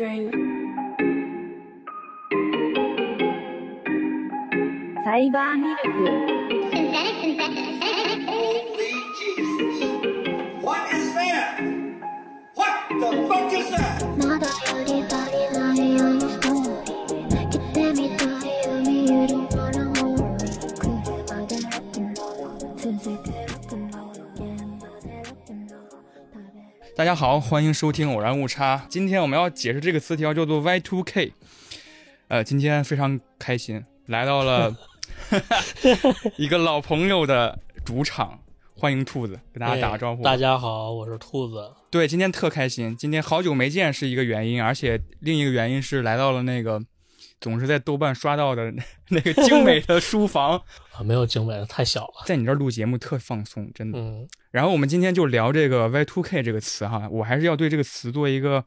サイバーミルク。まだやリバリない。よ大家好，欢迎收听偶然误差。今天我们要解释这个词条叫做 Y2K。呃，今天非常开心，来到了 一个老朋友的主场，欢迎兔子，跟大家打个招呼。哎大家好，我是兔子。对，今天特开心，今天好久没见是一个原因，而且另一个原因是来到了那个总是在豆瓣刷到的 那个精美的书房，啊，没有精美的，太小了。在你这儿录节目特放松，真的。嗯，然后我们今天就聊这个 Y2K 这个词哈，我还是要对这个词做一个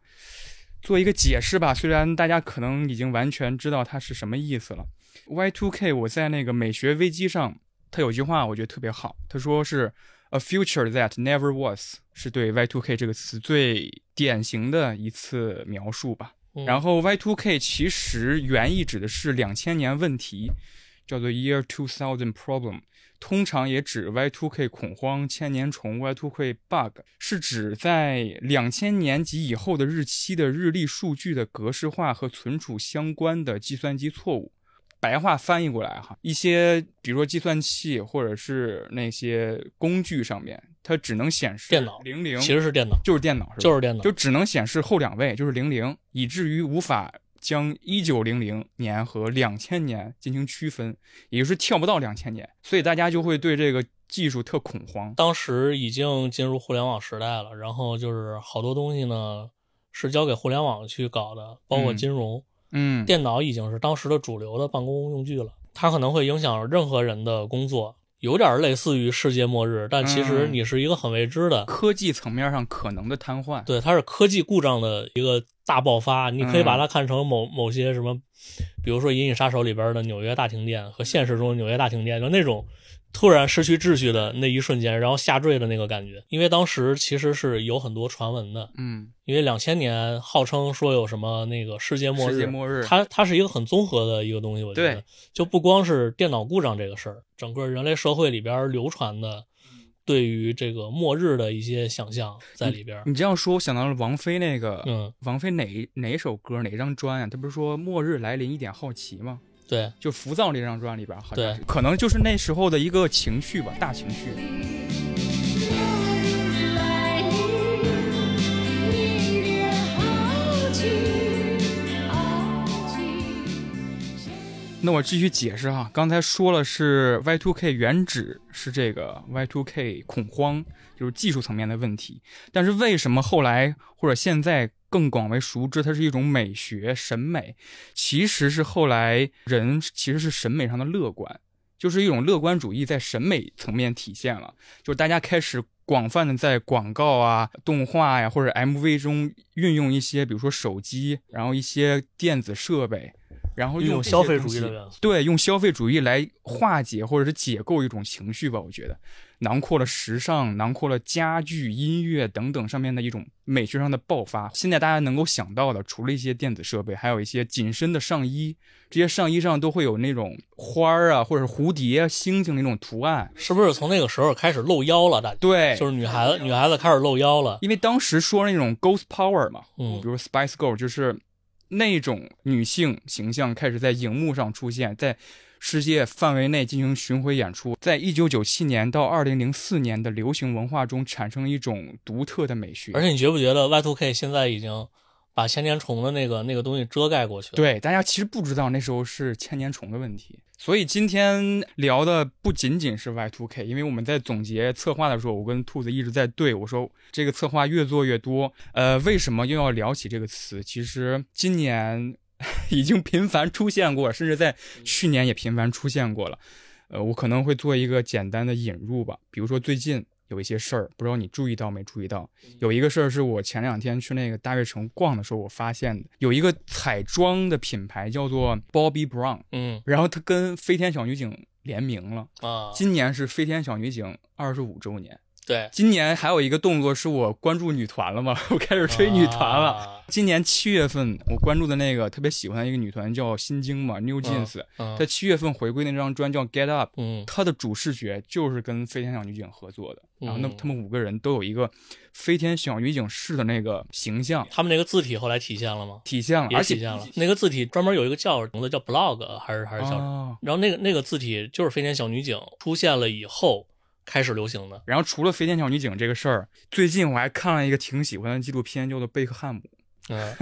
做一个解释吧。虽然大家可能已经完全知道它是什么意思了。Y2K 我在那个美学危机上，他有句话我觉得特别好，他说是 "A future that never was"，是对 Y2K 这个词最典型的一次描述吧。嗯然后 Y2K 其实原意指的是两千年问题，叫做 Year Two Thousand Problem，通常也指 Y2K 恐慌、千年虫、Y2K bug，是指在两千年及以后的日期的日历数据的格式化和存储相关的计算机错误。白话翻译过来哈，一些比如说计算器或者是那些工具上面，它只能显示电脑零零，其实是电脑，就是电脑是吧？就是电脑。就只能显示后两位，就是零零，以至于无法将一九零零年和两千年进行区分，也就是跳不到两千年，所以大家就会对这个技术特恐慌。当时已经进入互联网时代了，然后就是好多东西呢是交给互联网去搞的，包括嗯金融。嗯，电脑已经是当时的主流的办公用具了，它可能会影响任何人的工作，有点类似于世界末日，但其实嗯你是一个很未知的。科技层面上可能的瘫痪。对，它是科技故障的一个大爆发，你可以把嗯它看成某某些什么，比如说《银翼杀手》里边的纽约大停电和现实中纽约大停电，就那种突然失去秩序的那一瞬间，然后下坠的那个感觉。因为当时其实是有很多传闻的，嗯，因为两千年号称说有什么那个世界末日，世界末日。它它是一个很综合的一个东西，我觉得。就不光是电脑故障这个事儿，整个人类社会里边流传的对于这个末日的一些想象在里边。你这样说，我想到了王菲那个，嗯，王菲哪哪首歌哪张专呀、她不是说末日来临一点好奇吗？对，就浮躁这张专里边，好像可能就是那时候的一个情绪吧，大情绪。那我继续解释哈，刚才说了是 Y2K 原址是这个 Y2K 恐慌，就是技术层面的问题。但是为什么后来或者现在更广为熟知，它是一种美学审美？其实是后来人其实是审美上的乐观，就是一种乐观主义在审美层面体现了，就是大家开始广泛的在广告啊、动画呀、或者 MV 中运用一些，比如说手机，然后一些电子设备。然后用消费主义。对，用消费主义来化解或者是解构一种情绪吧，我觉得囊括了时尚，囊括了家具、音乐等等上面的一种美学上的爆发。现在大家能够想到的，除了一些电子设备，还有一些紧身的上衣，这些上衣上都会有那种花儿啊，或者是蝴蝶、星星那种图案。是不是从那个时候开始露腰了？大家对，就是女孩子，女孩子开始露腰了。因为当时说那种 ghost power 嘛，嗯比如 Spice Girl，就是那种女性形象开始在荧幕上出现，在世界范围内进行巡回演出，在一九九七年到二零零四年的流行文化中产生一种独特的美学。而且你觉不觉得 Y2K 现在已经把千年虫的那个那个东西遮盖过去了？，对，大家其实不知道那时候是千年虫的问题，所以今天聊的不仅仅是 Y2K，因为我们在总结策划的时候，我跟兔子一直在对我说，这个策划越做越多，呃，为什么又要聊起这个词？其实今年 已经频繁出现过，甚至在去年也频繁出现过了。呃，我可能会做一个简单的引入吧，比如说最近有一些事儿，不知道你注意到没注意到？有一个事儿是我前两天去那个大悦城逛的时候，我发现的，有一个彩妆的品牌叫做 Bobbi Brown，嗯然后它跟飞天小女警联名了，啊，今年是飞天小女警二十五周年。对，今年还有一个动作是我关注女团了嘛，我开始追女团了。啊。今年七月份我关注的那个特别喜欢的一个女团叫新京嘛，New Jeans，嗯。她七月份回归那张专叫 Get Up，嗯。她的主视觉就是跟飞天小女警合作的，然后那嗯他们五个人都有一个飞天小女警式的那个形象。他们那个字体后来体现了吗？体现了，而且也体现了。那个字体专门有一个叫名字叫 blog 还是还是叫什么？哦然后那个那个字体就是飞天小女警出现了以后开始流行的。然后除了飞天小女警这个事儿，最近我还看了一个挺喜欢的纪录片，叫做《贝克汉姆嗯》，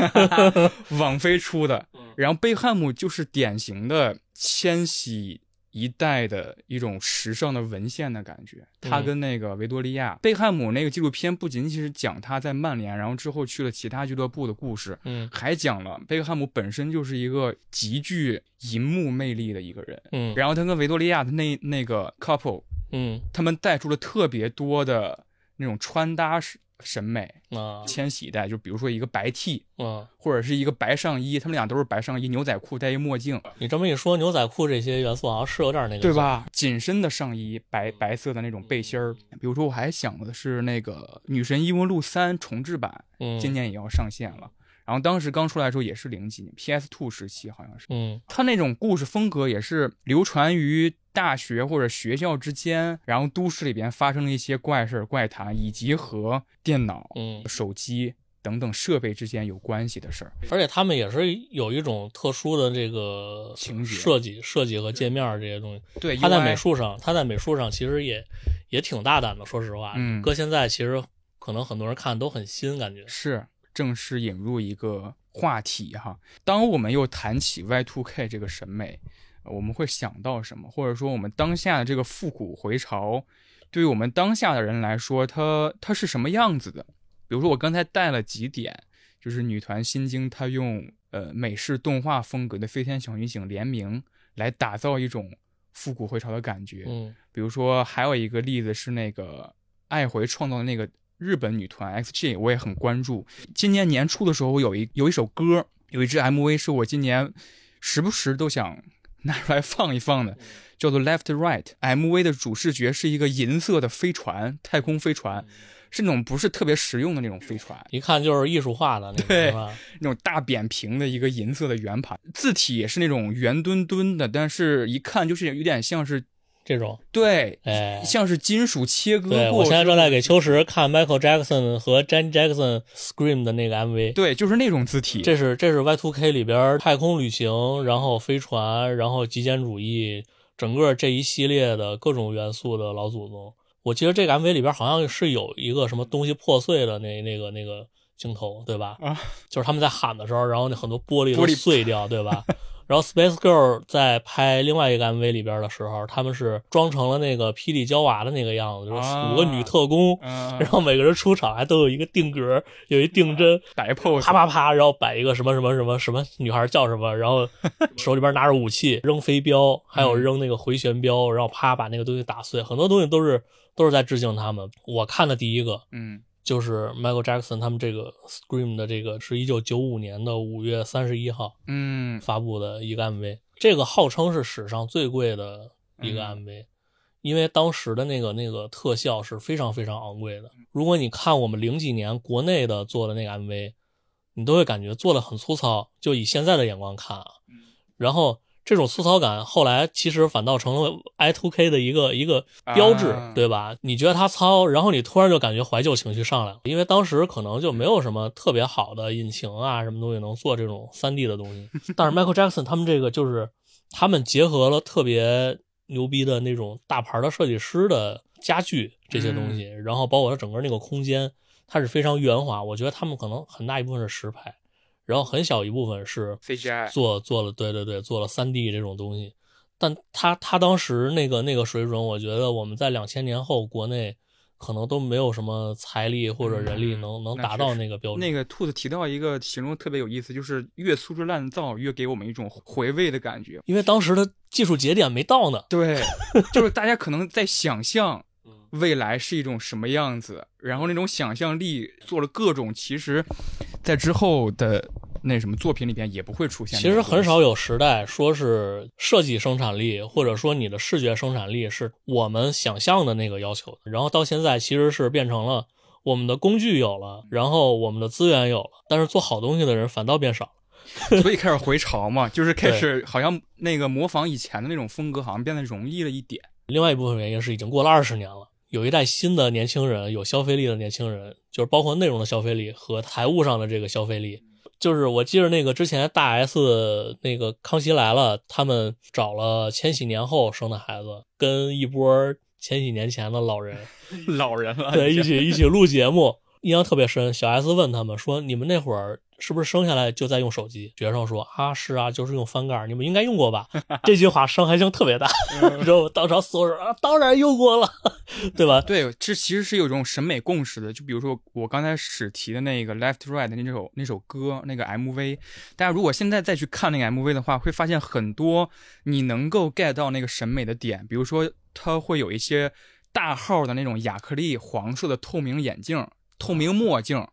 网飞出的嗯。然后贝克汉姆就是典型的千禧一代的一种时尚的文献的感觉。他嗯跟那个维多利亚，贝克汉姆那个纪录片不仅仅是讲他在曼联，然后之后去了其他俱乐部的故事，嗯还讲了贝克汉姆本身就是一个极具银幕魅力的一个人。嗯然后他跟维多利亚的那那个 couple，嗯他们带出了特别多的那种穿搭审审美。啊千禧一代，就比如说一个白 T 啊，或者是一个白上衣，他们俩都是白上衣，牛仔裤戴一墨镜，你这么一说，牛仔裤这些元素好像是有点那个，对？吧？紧身的上衣，白白色的那种背心儿。比如说，我还想的是那个《女神异闻录三》重制版，嗯，今年也要上线了。然后当时刚出来的时候也是零几年，PS Two 时期好像是。嗯他那种故事风格也是流传于大学或者学校之间，然后都市里边发生的一些怪事儿、怪谈，以及和电脑、嗯，手机等等设备之间有关系的事儿。而且他们也是有一种特殊的这个情节设计、设计和界面这些东西。对，他在美术上，他在美术上其实也也挺大胆的，说实话，嗯搁现在其实可能很多人看都很新，感觉。是正式引入一个话题哈。当我们又谈起 Y2K 这个审美，呃我们会想到什么？或者说我们当下的这个复古回潮，对于我们当下的人来说，它它是什么样子的？比如说我刚才带了几点，就是女团新京她用呃美式动画风格的飞天小女警联名来打造一种复古回潮的感觉。嗯比如说还有一个例子是那个爱回创造的那个日本女团 XG，我也很关注。今年年初的时候有一有一首歌，有一支 MV 是我今年时不时都想拿出来放一放的，叫做 Left Right。MV 的主视觉是一个银色的飞船，太空飞船，是那种不是特别实用的那种飞船，一看就是艺术化的那种，对吧？那种大扁平的一个银色的圆盘，字体也是那种圆墩墩的，但是一看就是有点像是这种，对，哎，像是金属切割。我现在正在给秋实看 Michael Jackson 和 Janet Jackson Scream 的那个 MV。对，就是那种字体。这是这是 Y2K 里边太空旅行，然后飞船，然后极简主义，整个这一系列的各种元素的老祖宗。我记得这个 MV 里边好像是有一个什么东西破碎的那那个那个镜头，对吧？啊，就是他们在喊的时候，然后那很多玻璃都玻璃碎掉，对吧？然后 Space Girl 在拍另外一个 MV 里边的时候，他们是装成了那个霹雳娇娃的那个样子，就是啊。五个女特工，嗯，然后每个人出场还都有一个定格，有一定针，摆一 pose，啪啪啪，然后摆一个什么什么什么什么女孩叫什么，然后 手里边拿着武器扔飞镖，还有扔那个回旋镖，然后啪把那个东西打碎，很多东西都是都是在致敬他们。我看的第一个。嗯就是 Michael Jackson 他们这个 Scream 的这个是一九九五年的五月三十一号嗯发布的一个 MV，这个号称是史上最贵的一个嗯 MV，、因为当时的那个那个特效是非常非常昂贵的。如果你看我们零几年国内的做的那个 MV，你都会感觉做的很粗糙，就以现在的眼光看啊。然后这种粗糙感后来其实反倒成了 i2k 的一个一个标志，啊对吧？你觉得它糙，然后你突然就感觉怀旧情绪上来了，因为当时可能就没有什么特别好的引擎啊，什么东西能做这种 3D 的东西。但是 Michael Jackson 他们这个就是他们结合了特别牛逼的那种大牌的设计师的家具这些东西，然后包括它整个那个空间，它是非常圆滑。我觉得他们可能很大一部分是实拍，然后很小一部分是 CGI 做做了，对对对，做了三 D 这种东西。但他他当时那个那个水准，我觉得我们在两千年后国内可能都没有什么财力或者人力能、能达到嗯那个标准。那个兔子提到一个形容特别有意思，就是越粗制滥造，越给我们一种回味的感觉。因为当时的技术节点没到呢。对，就是大家可能在想象嗯未来是一种什么样子，然后那种想象力做了各种，其实，在之后的那什么作品里边也不会出现。其实很少有时代说是设计生产力，或者说你的视觉生产力是我们想象的那个要求的。然后到现在其实是变成了我们的工具有了，然后我们的资源有了，但是做好东西的人反倒变少了。所以开始回潮嘛，就是开始好像那个模仿以前的那种风格，好像变得容易了一点。另外一部分原因是已经过了二十年了，有一代新的年轻人，有消费力的年轻人，就是包括内容的消费力和财务上的这个消费力。就是我记得那个之前大 S 那个《康熙来了》，他们找了千禧年后生的孩子，跟一波千禧年前的老人，老人了，对，一起一起录节目，印象特别深。小 S 问他们说：“你们那会儿是不是生下来就在用手机？”学生说：“啊，是啊，就是用翻盖，你们应该用过吧？”这句话伤害性特别大，你知道吗？当场所有人啊，当然用过了，对吧？对，这其实是有一种审美共识的。就比如说我刚才史提的那个 Left Right 那首那首歌那个 MV，大家如果现在再去看那个 MV 的话，会发现很多你能够 get 到那个审美的点，比如说它会有一些大号的那种亚克力黄色的透明眼镜、透明墨镜。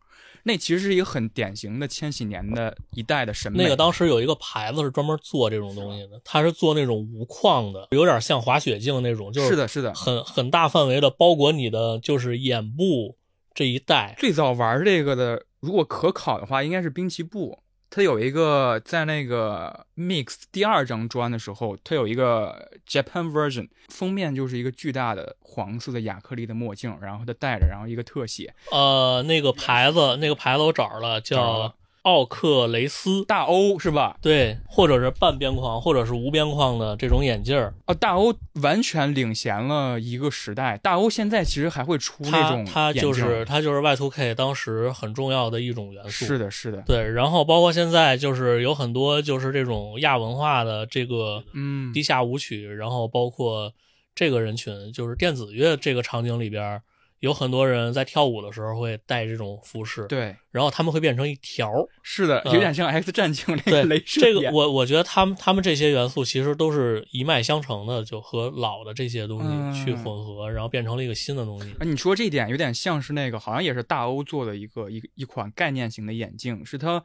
那其实是一个很典型的千禧年的一代的审美。那个当时有一个牌子是专门做这种东西的，它是做那种无框的，有点像滑雪镜那种，就是是的，是的，很很大范围的包裹你的就是眼部这一带。最早玩这个的，如果可考的话，应该是滨崎步。它有一个在那个 Mix 第二张专的时候，它有一个 Japan version，封面就是一个巨大的黄色的亚克力的墨镜，然后它戴着，然后一个特写。呃，那个牌子，那个牌子我找着了，找着了。叫奥克雷斯。大欧是吧？对，或者是半边框，或者是无边框的这种眼镜儿，啊，大欧完全领衔了一个时代。大欧现在其实还会出那种它就是它就是 Y2K 当时很重要的一种元素。是的，是的，对，然后包括现在就是有很多就是这种亚文化的这个嗯地下舞曲，然后包括这个人群，就是电子乐这个场景里边儿，有很多人在跳舞的时候会戴这种服饰，，对，然后他们会变成一条儿。是的，嗯有点像 X 战警那对个镭射这个眼我我觉得他们他们这些元素其实都是一脉相承的，就和老的这些东嗯西去混合，然后变成了一个新的东西。啊，你说这一点有点像是那个，好像也是大欧做的一个一一款概念型的眼镜，是他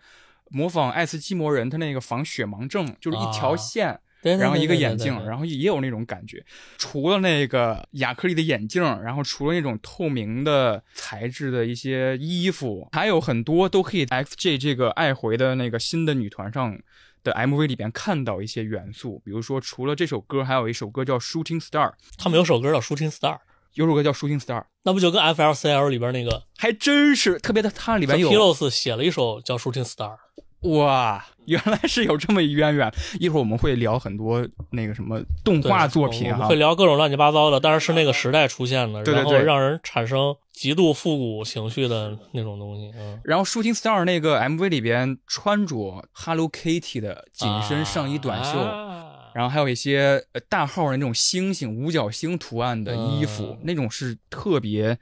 模仿爱斯基摩人他那个防雪盲症，就是一条啊然后一个眼镜镜，然后也有那种感觉。除了那个亚克力的眼镜，然后除了那种透明的材质的一些衣服，还有很多都可以 XJ 这个爱回的那个新的女团上。的 MV 里边看到一些元素，比如说除了这首歌，还有一首歌叫《Shooting Star》，他们有首歌叫《Shooting Star》，有首歌叫《Shooting Star》，那不就跟 FLCL 里边那个还真是特别的，它里边有 p i l o s 写了一首叫《Shooting Star》。哇，原来是有这么一渊源。一会儿我们会聊很多那个什么动画作品哈会，聊各种乱七八糟的，但是是那个时代出现的，对对对然后让人产生极度复古情绪的那种东西。嗯，然后《Shooting Star》那个 MV 里边穿着 Hello Kitty 的紧身上衣短袖，啊然后还有一些呃大号的那种星星五角星图案的衣服，嗯那种是特别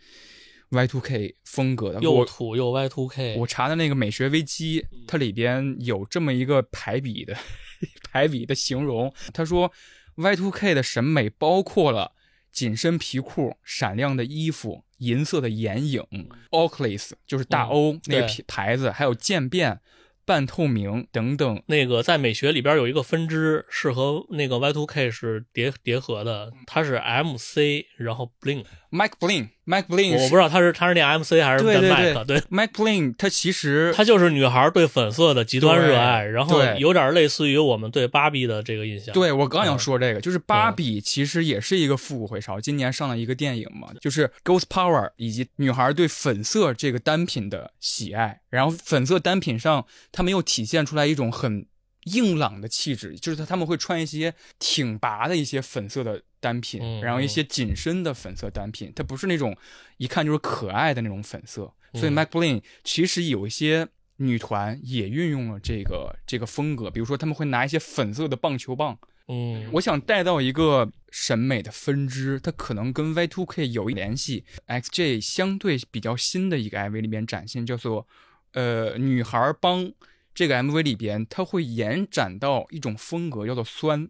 Y2K 风格的。又土又 Y two K 我查的那个美学危机，它里边有这么一个排比的 排比的形容，他说 Y two K 的审美包括了紧身皮裤、闪亮的衣服、银色的眼影、Oakley 就是大欧那个牌子，还有渐变、半透明等等。那个在美学里边有一个分支是和那个 Y2K 是叠叠合的，它是 MC，然后 Bling，Mike Bling，Mike Bling，我不知道他是他是念 MC 还是念对对。Mike Bling，他其实他就是女孩对粉色的极端热爱，然后有点类似于我们对芭比的这个印象。对我刚想嗯说这个，就是芭比其实也是一个复古回潮。今年上了一个电影嘛，就是《Ghost Power》，以及女孩对粉色这个单品的喜爱。然后粉色单品上，他们又体现出来一种很硬朗的气质，就是他们会穿一些挺拔的一些粉色的单品，嗯然后一些紧身的粉色单品，它不是那种一看就是可爱的那种粉色。所以嗯 Mac Bling 其实有一些。女团也运用了这个这个风格，比如说他们会拿一些粉色的棒球棒，嗯，我想带到一个审美的分支，它可能跟 Y2K 有一联系。XJ 相对比较新的一个 MV 里面展现，叫做呃女孩帮。这个 MV 里边，它会延展到一种风格，叫做酸。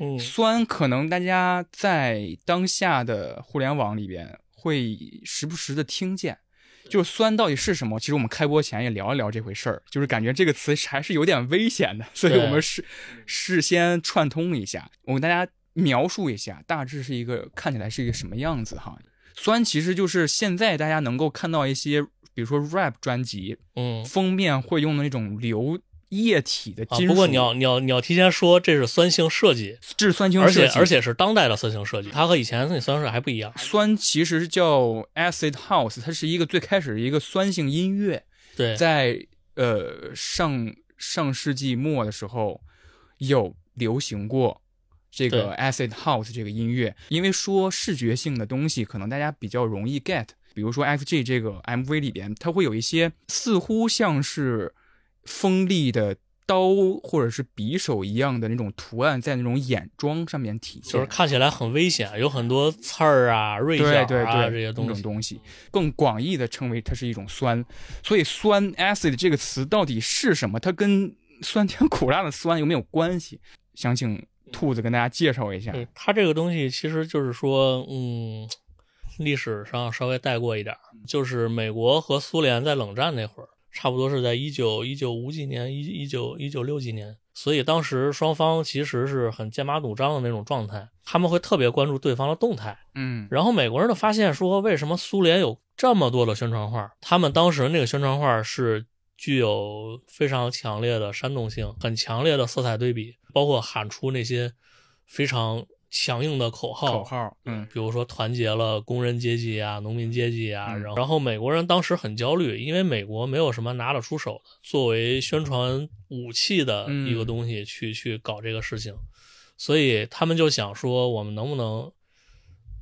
嗯酸可能大家在当下的互联网里边会时不时的听见，就是酸到底是什么？其实我们开播前也聊一聊这回事儿，就是感觉这个词还是有点危险的，所以我们事事先串通一下，我给大家描述一下，大致是一个看起来是一个什么样子哈。酸其实就是现在大家能够看到一些，比如说 rap 专辑嗯。封面会用的那种流液体的啊金，属，不过你要你要你要提前说这是酸性设计，这是酸性而设计，且而且是当代的酸性设计，它和以前的那酸是还不一样。酸其实叫 acid house，它是一个最开始一个酸性音乐，对，在呃上上世纪末的时候有流行过这个 acid house 这个音乐，因为说视觉性的东西可能大家比较容易 get，比如说 FG 这个 MV 里边，它会有一些似乎像是锋利的。刀或者是匕首一样的那种图案，在那种眼妆上面体现，就是看起来很危险，有很多刺儿啊、锐角啊对对对这些东西。种东西，更广义的称为它是一种酸。所以酸 acid 这个词到底是什么？它跟酸甜苦辣的酸有没有关系？想请兔子跟大家介绍一下。对它这个东西其实就是说，嗯，历史上稍微带过一点儿，就是美国和苏联在冷战那会儿，差不多是在一九一九五几年，一一九一九六几年，所以当时双方其实是很剑拔弩张的那种状态，他们会特别关注对方的动态。嗯然后美国人就发现说，为什么苏联有这么多的宣传画？他们当时那个宣传画是具有非常强烈的煽动性，很强烈的色彩对比，包括喊出那些非常强硬的口号。口号，嗯比如说团结了工人阶级啊、农民阶级啊，嗯然后然后美国人当时很焦虑，因为美国没有什么拿得出手的作为宣传武器的一个嗯东西去、去搞这个事情，所以他们就想说，我们能不能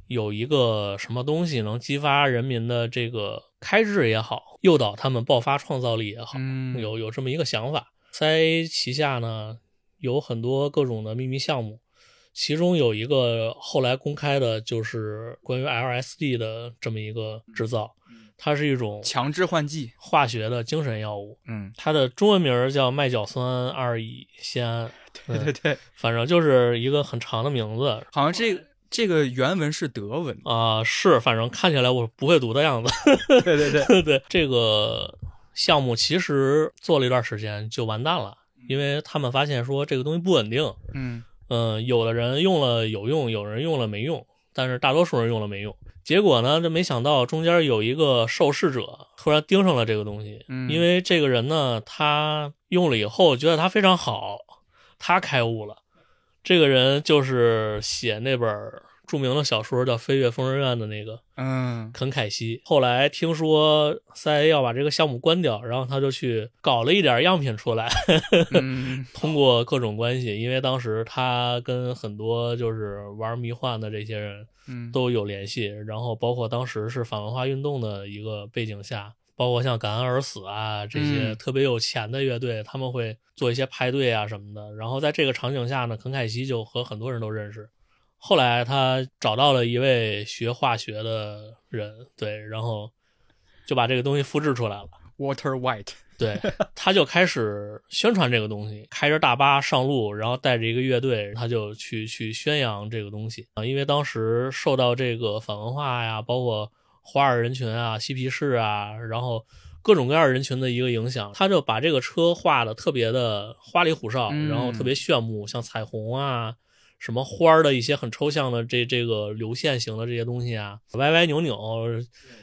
有一个什么东西能激发人民的这个开智也好，诱导他们爆发创造力也好，嗯有有这么一个想法。在旗下呢有很多各种的秘密项目，其中有一个后来公开的，就是关于 LSD 的这么一个制造，它是一种强制换剂，化学的精神药物，嗯，它的中文名儿叫麦角酸二乙酰胺，对对对，反正就是一个很长的名字好像这个这个原文是德文，啊、是，反正看起来我不会读的样子。对对对，对，这个项目其实做了一段时间就完蛋了，因为他们发现说这个东西不稳定，嗯嗯，有的人用了有用，有人用了没用，但是大多数人用了没用。结果呢，这没想到中间有一个受试者突然盯上了这个东西，嗯因为这个人呢，他用了以后觉得他非常好，他开悟了。这个人就是写那本著名的小说叫《飞越疯人院》的那个嗯肯凯西。后来听说 CIA 要把这个项目关掉，然后他就去搞了一点样品出来，嗯 通过各种关系，因为当时他跟很多就是玩迷幻的这些人嗯，都有联系，然后包括当时是反文化运动的一个背景下，包括像感恩而死啊这些嗯特别有钱的乐队，他们会做一些派对啊什么的。然后在这个场景下呢，肯凯西就和很多人都认识。后来他找到了一位学化学的人，对，然后就把这个东西复制出来了。Water White，对，他就开始宣传这个东西，开着大巴上路，然后带着一个乐队，他就去去宣扬这个东西啊。因为当时受到这个反文化呀，包括华尔人群啊、嬉皮士啊，然后各种各样人群的一个影响，他就把这个车画的特别的花里胡哨，嗯然后特别炫目，像彩虹啊。什么花儿的一些很抽象的这这个流线型的这些东西啊，歪歪扭扭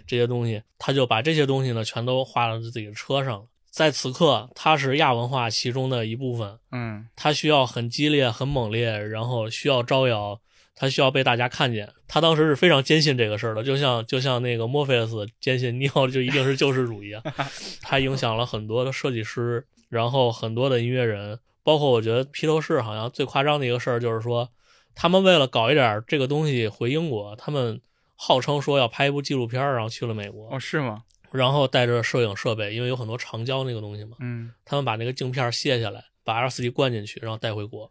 这些东西，他就把这些东西呢全都画到自己的车上了。在此刻，它是亚文化其中的一部分，嗯它需要很激烈、很猛烈，然后需要招摇，它需要被大家看见。他当时是非常坚信这个事儿的，就像就像那个墨菲斯坚信尼奥就一定是救世主一样，他影响了很多的设计师，然后很多的音乐人，包括我觉得披头士好像最夸张的一个事儿就是说，他们为了搞一点这个东西回英国，他们号称说要拍一部纪录片，然后去了美国，哦是吗？然后带着摄影设备，因为有很多长焦那个东西嘛，嗯，他们把那个镜片卸下来，把 L 四 D 灌进去，然后带回国。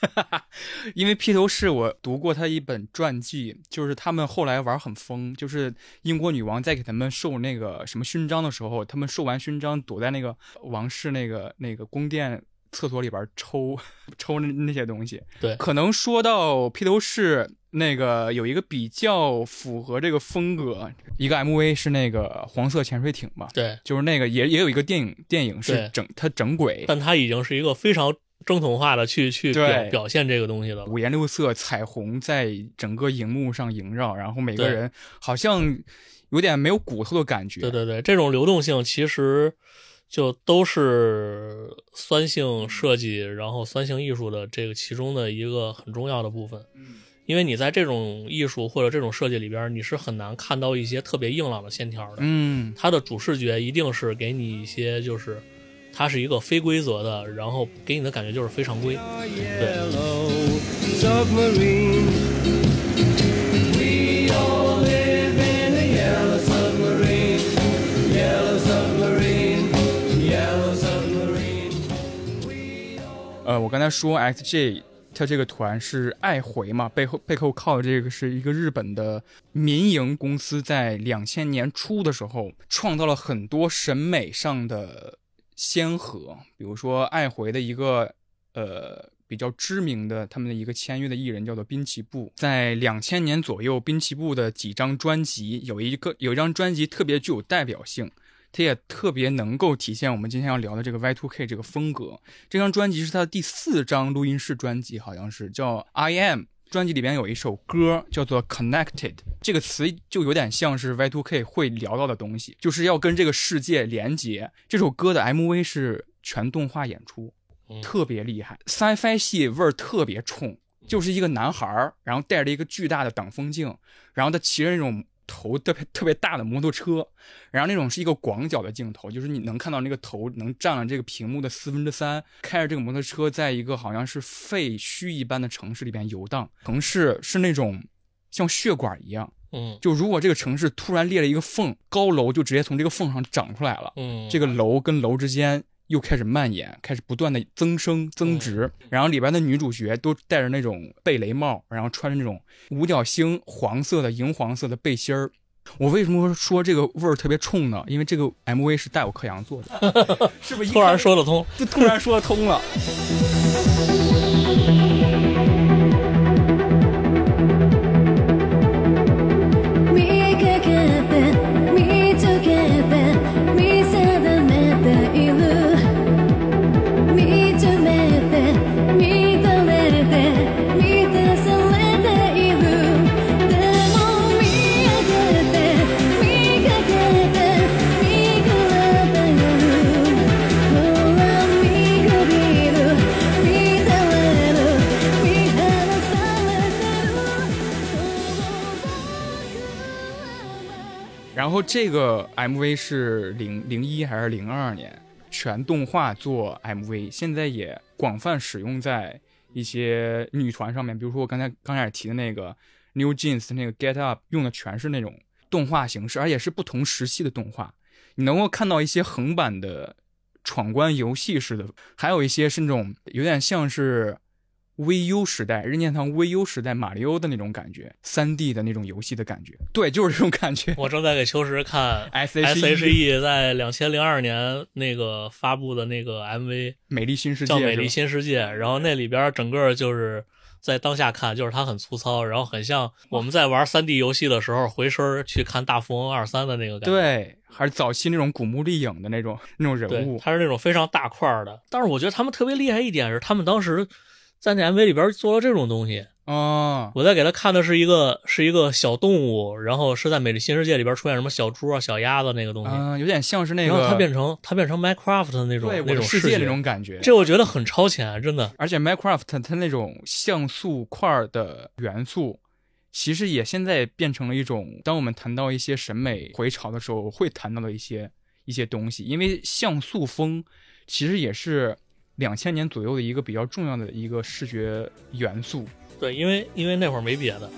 因为披头士我读过他一本传记，就是他们后来玩很疯，就是英国女王在给他们授那个什么勋章的时候，他们授完勋章躲在那个王室那个那个宫殿厕所里边抽 抽那那些东西。对可能说到披头士那个有一个比较符合这个风格，一个 MV 是那个黄色潜水艇嘛，对，就是那个也也有一个电影电影是整它整轨，但它已经是一个非常正统化的去去表表现这个东西了。五颜六色彩虹在整个荧幕上萦绕，然后每个人好像有点没有骨头的感觉。对对对，这种流动性其实就都是酸性设计，然后酸性艺术的这个其中的一个很重要的部分。嗯因为你在这种艺术或者这种设计里边，你是很难看到一些特别硬朗的线条的。嗯，它的主视觉一定是给你一些就是。它是一个非规则的，然后给你的感觉就是非常规。对，呃，我刚才说 XJ 它这个团是爱回嘛，背后背后靠的这个是一个日本的民营公司，在两千年初的时候创造了很多审美上的先河，比如说爱回的一个呃。比较知名的他们的一个签约的艺人叫做滨崎步，在两千年左右，滨崎步的几张专辑有一个有一张专辑特别具有代表性，它也特别能够体现我们今天要聊的这个 Y2K 这个风格。这张专辑是他的第四张录音室专辑，好像是叫《I Am》。专辑里边有一首歌叫做 “Connected”，这个词就有点像是 Y2K 会聊到的东西，就是要跟这个世界连接。这首歌的 MV 是全动画演出，嗯特别厉害，sci-fi 系味儿特别冲，就是一个男孩儿，然后戴着一个巨大的挡风镜，然后他骑着那种头特别特别大的摩托车，然后那种是一个广角的镜头，就是你能看到那个头能占了这个屏幕的四分之三，开着这个摩托车在一个好像是废墟一般的城市里边游荡，城市是那种像血管一样，嗯。就如果这个城市突然裂了一个缝，高楼就直接从这个缝上长出来了，嗯，这个楼跟楼之间又开始蔓延，开始不断的增生增值。然后里边的女主角都戴着那种贝雷帽，然后穿着那种五角星黄色的银黄色的背心儿。我为什么说这个味儿特别冲呢？因为这个 MV 是带我克洋做的，是不是突然说得通。就突然说得通了？然后这个 MV 是零零一还是零二年全动画做 MV，现在也广泛使用在一些女团上面，比如说我刚才刚开始提的那个 New Jeans 那个 Get Up，用的全是那种动画形式，而且是不同时期的动画。你能够看到一些横版的闯关游戏式的，还有一些是那种有点像是 VU 时代任天堂 VU 时代马里奥的那种感觉，三 D 的那种游戏的感觉。对，就是这种感觉。我正在给秋实看 S S H E 在两千零二年那个发布的那个 MV 美丽新世界叫《美丽新世界》，然后那里边整个就是在当下看，就是它很粗糙，然后很像我们在玩三 D 游戏的时候回身去看大富翁二三的那个感觉。对，还是早期那种古墓丽影的那种那种人，物。它是那种非常大块的。但是我觉得他们特别厉害一点是，他们当时在那 MV 里边做了这种东西。哦，我在给他看的是一个是一个小动物，然后是在《美丽新世界》里边出现什么小猪啊、小鸭子那个东西，嗯、有点像是那个然后它变成它变成 Minecraft 的那种对那种世界那种感觉。这我觉得很超前，真的。而且 Minecraft 它那种像素块的元素，其实也现在变成了一种，当我们谈到一些审美回潮的时候，会谈到的一些一些东西。因为像素风其实也是两千年左右的一个比较重要的一个视觉元素。对，因为因为那会儿没别的，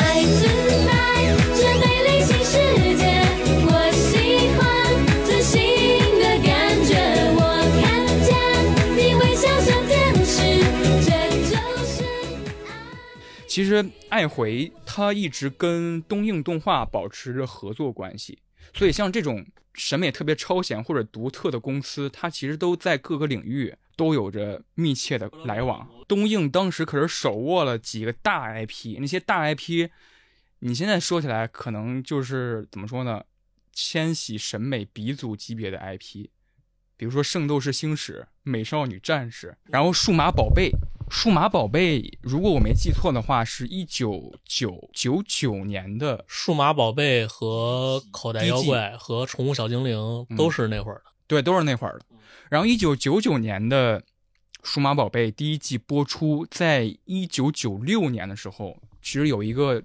爱存在这美丽新世界，我喜欢自信的感觉。我看见你微笑像天使，这就是其实爱回它一直跟东映动画保持着合作关系，所以像这种审美特别超前或者独特的公司，它其实都在各个领域都有着密切的来往。东映当时可是手握了几个大 IP，那些大 IP，你现在说起来可能就是怎么说呢？千禧审美鼻祖级别的 IP，比如说《圣斗士星矢》《美少女战士》，然后《数码宝贝》。数码宝贝，如果我没记错的话，是一九九九九年的数码宝贝和口袋妖怪和宠物小精灵都是那会儿的。对，都是那会儿的。然后一九九九年的《数码宝贝》第一季播出，在一九九六年的时候，其实有一个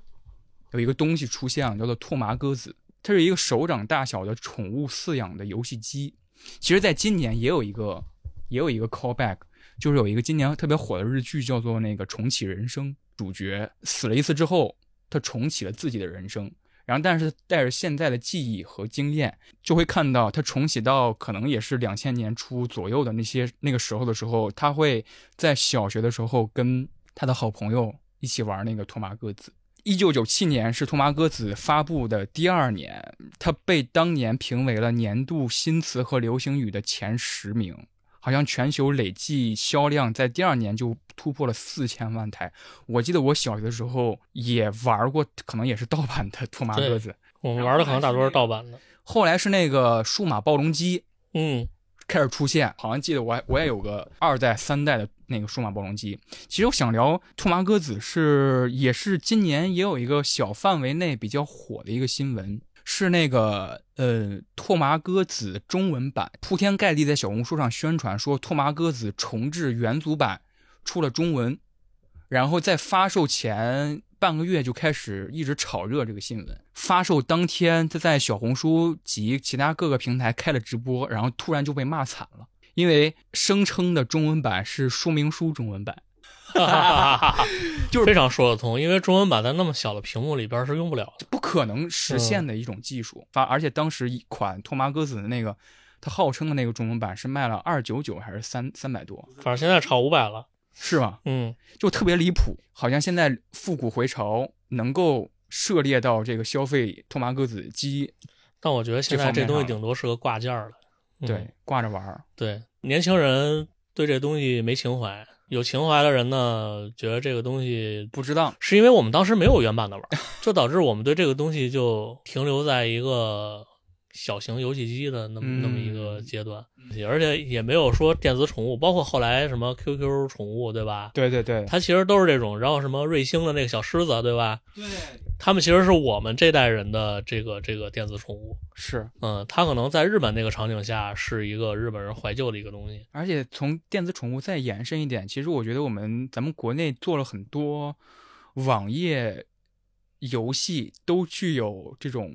有一个东西出现了，叫做拓麻鸽子，它是一个手掌大小的宠物饲养的游戏机。其实，在今年也有一个也有一个 callback，就是有一个今年特别火的日剧，叫做那个《重启人生》，主角死了一次之后，他重启了自己的人生。然后，但是带着现在的记忆和经验，就会看到他重启到可能也是两千年初左右的那些那个时候的时候，他会在小学的时候跟他的好朋友一起玩那个托马鸽子。一九九七年是托马鸽子发布的第二年，它被当年评为了年度新词和流行语的前十名，好像全球累计销量在第二年就突破了四千万台。我记得我小学的时候也玩过，可能也是盗版的托马鸽子。我们玩的可能大多是盗版的。后来是那个数码暴龙机嗯，开始出现，好像记得我还我也有个二代、三代的那个数码暴龙机。其实我想聊兔麻鸽子是也是今年也有一个小范围内比较火的一个新闻，是那个呃拓麻歌子中文版铺天盖地在小红书上宣传说拓麻歌子重置元祖版出了中文，然后在发售前半个月就开始一直炒热这个新闻。发售当天，他在小红书及其他各个平台开了直播，然后突然就被骂惨了，因为声称的中文版是说明书中文版。就是非常说得通，因为中文版在那么小的屏幕里边是用不了的。不可能实现的一种技术。发、而且当时一款托马鸽子的那个，它号称的那个中文版是卖了二九九还是三三百多，反正现在炒五百了。是吗？嗯，就特别离谱，好像现在复古回潮能够涉猎到这个消费托马鸽子机，但我觉得现在这东西顶多是个挂件儿了。嗯对，挂着玩儿。对，年轻人对这东西没情怀，有情怀的人呢，觉得这个东西不值当，是因为我们当时没有原版的玩儿，就导致我们对这个东西就停留在一个小型游戏机的那么、那么一个阶段，而且也没有说电子宠物，包括后来什么 QQ 宠物，对吧？对对对，它其实都是这种，然后什么瑞星的那个小狮子，对吧？对？他们其实是我们这代人的这个这个电子宠物，是，嗯，它可能在日本那个场景下是一个日本人怀旧的一个东西，而且从电子宠物再延伸一点，其实我觉得我们咱们国内做了很多网页游戏，都具有这种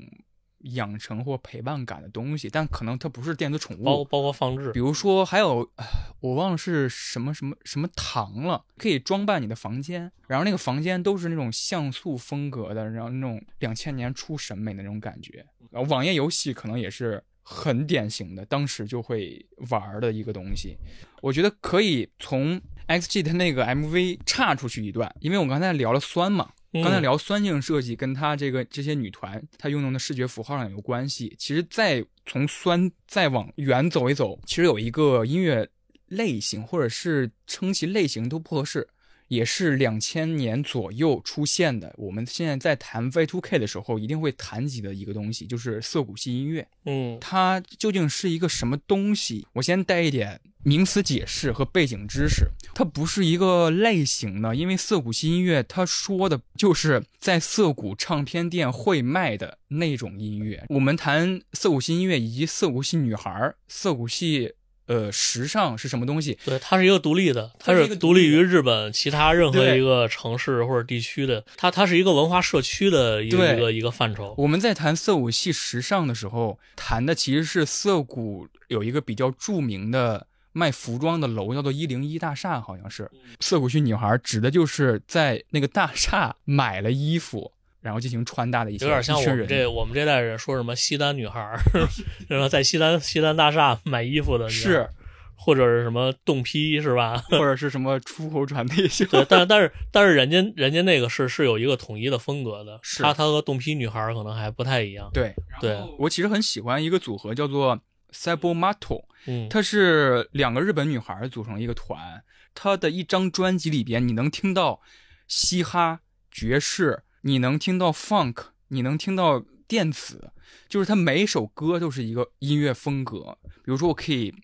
养成或陪伴感的东西，但可能它不是电子宠物。包包括放置比，如说，还有呃我忘了是什么什么什么糖了，可以装扮你的房间，然后那个房间都是那种像素风格的，然后那种两千年初审美的那种感觉。然后网页游戏可能也是很典型的，当时就会玩儿的一个东西。我觉得可以从 XG 它那个 MV 岔出去一段，因为我刚才聊了酸嘛，嗯刚才聊酸性设计跟它这个这些女团她运用的视觉符号上有关系。其实再从酸再往远走一走，其实有一个音乐类型，或者是称其类型都不合适，也是两千年左右出现的。我们现在在谈 V2K 的时候，一定会谈及的一个东西，就是涩谷系音乐。嗯它究竟是一个什么东西？我先带一点名词解释和背景知识。它不是一个类型的，因为涩谷系音乐它说的就是在涩谷唱片店会卖的那种音乐。我们谈涩谷系音乐以及涩谷系女孩、涩谷系呃时尚是什么东西？对，它是一个独立的，它它是独立的是独立于日本其他任何一个城市或者地区的，它它是一个文化社区的一个一个一个范畴。我们在谈涩谷系时尚的时候，谈的其实是涩谷有一个比较著名的卖服装的楼，叫做一零一大厦，好像是。涩谷区女孩指的就是在那个大厦买了衣服，然后进行穿搭的一些有点像我。们这我们这代人说什么西单女孩儿，然后在西单西单大厦买衣服的，是，或者是什么冻批是吧？或者是什么出口转内销。对，但但是但是人家人家那个是是有一个统一的风格的，是他他和冻批女孩儿可能还不太一样。对对，我其实很喜欢一个组合叫做 Cybermato，嗯，它是两个日本女孩组成一个团，它的一张专辑里边，你能听到嘻哈、爵士，你能听到 funk，你能听到电子，就是它每一首歌都是一个音乐风格。比如说，我可以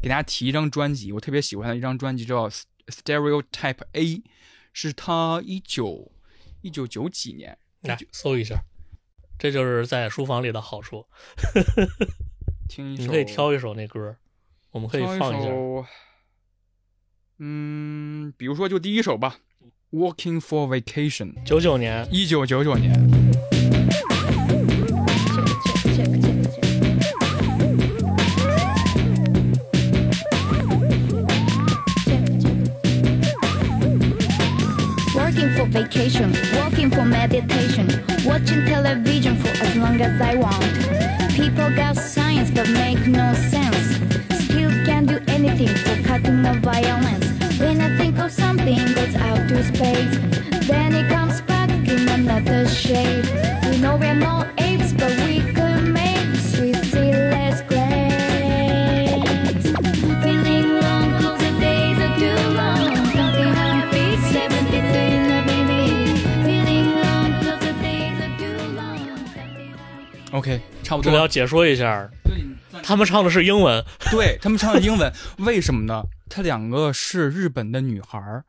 给大家提一张专辑，我特别喜欢的一张专辑叫 Stereotype A，是他一九一九九几年，来搜一下，这就是在书房里的好处。听一首，你可以挑一首那歌，我们可以放一下。首，嗯，比如说就第一首吧，《Walking for Vacation》，九九年，一九九九年。Working for vacation, working for meditation, watching television for as long as I want. Science but make no sense. Still can't do anything for cutting the violence. When I think of something out to space, then it comes back in another shape. We know we're apes, but we could make sweet sea less great. Feeling long, days are too long. Counting happy, 73 in the baby. Feeling long, days are too long. OK，差不这里要。解说一下，他们唱的是英文。对他们唱的英文，为什么呢？他两个是日本的女孩儿，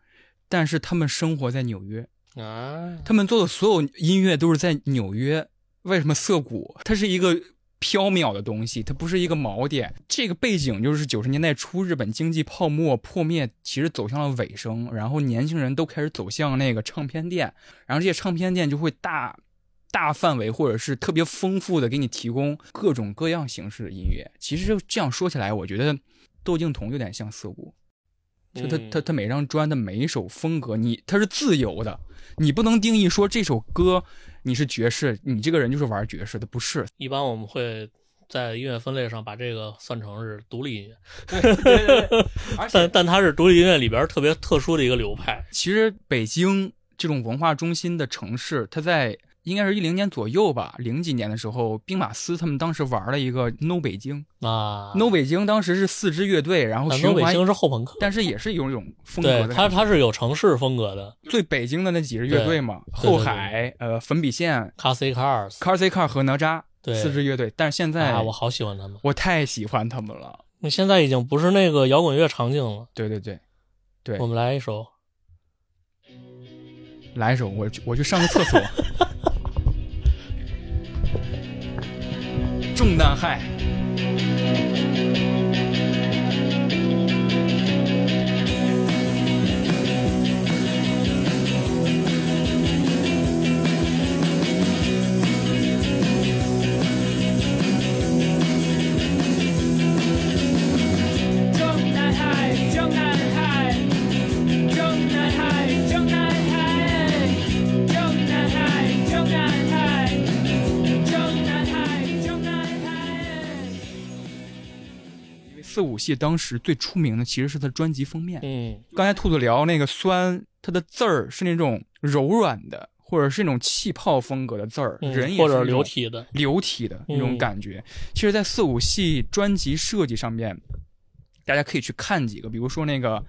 但是他们生活在纽约，啊，他们做的所有音乐都是在纽约。为什么涩谷？它是一个缥缈的东西，它不是一个锚点。这个背景就是九十年代初日本经济泡沫破灭，其实走向了尾声，然后年轻人都开始走向那个唱片店，然后这些唱片店就会大。大范围或者是特别丰富的给你提供各种各样形式的音乐。其实这样说起来，我觉得窦靖童有点像涩谷，就他嗯他他每张专的每一首风格，你他是自由的，你不能定义说这首歌你是爵士，你这个人就是玩爵士的，不是。一般我们会在音乐分类上把这个算成是独立音乐，对对对对，而但但它是独立音乐里边特别特殊的一个流派。其实北京这种文化中心的城市，它在应该是一零年左右吧，零几年的时候，兵马司他们当时玩了一个 No 北京、啊 No 北京当时是四支乐队，然后但循环，东北京是后朋克，但是也是有一种风格的。它它是有城市风格的最北京的那几支乐队嘛，后海、呃粉笔线、，Classic Cars。Car C Car 和哪吒对四支乐队，但是现在、啊，我好喜欢他们。我太喜欢他们了。那现在已经不是那个摇滚乐场景了。对对对，对我们来一首，来一首，我去我去上个厕所。重男害。四五系当时最出名的其实是他专辑封面。嗯，刚才兔子聊那个酸，它的字儿是那种柔软的，或者是那种气泡风格的字儿，嗯人也是或者流体的，流体的那种嗯感觉。其实，在四五系专辑设计上面，大家可以去看几个，比如说那个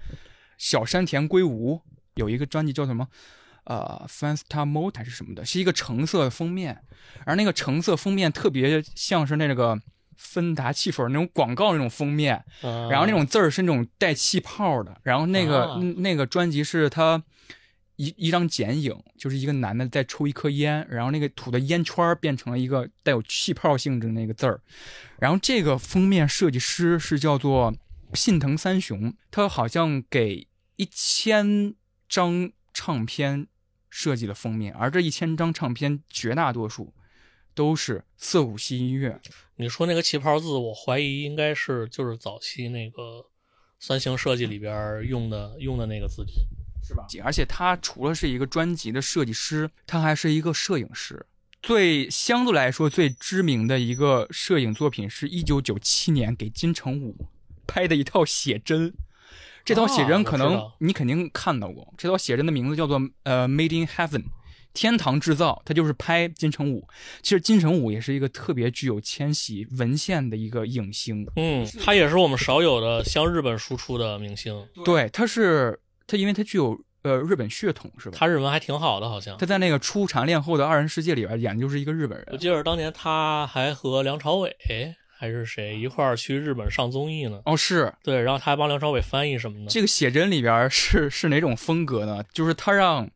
小山田圭吾有一个专辑叫什么？呃 f a n s t a m o t 还是什么的，是一个橙色的封面，而那个橙色封面特别像是那个芬达汽水那种广告那种封面，啊。然后那种字儿是那种带气泡的，然后那个、那个专辑是他一一张剪影，就是一个男的在抽一颗烟，然后那个吐的烟圈变成了一个带有气泡性质的那个字儿，然后这个封面设计师是叫做信藤三雄，他好像给一千张唱片设计了封面，而这一千张唱片绝大多数都是涩谷系音乐，你说那个气泡字，我怀疑应该是就是早期那个三星设计里边用的用的那个字体。是吧？而且他除了是一个专辑的设计师，他还是一个摄影师。最相对来说最知名的一个摄影作品是一九九七年给金城武拍的一套写真。这套写啊真可能你肯定看到过，这套写真的名字叫做呃《Made in Heaven》，天堂制造，它就是拍金城武。其实金城武也是一个特别具有千禧文献的一个影星，嗯，他也是我们少有的向日本输出的明星，对，他是他，因为他具有呃日本血统，是吧？他日文还挺好的，好像他。在那个《初产恋后的二人世界》里边演的就是一个日本人。我记得当年他还和梁朝伟还是谁一块儿去日本上综艺呢。哦，是对，然后他还帮梁朝伟翻译什么的。这个写真里边是是哪种风格呢？就是他让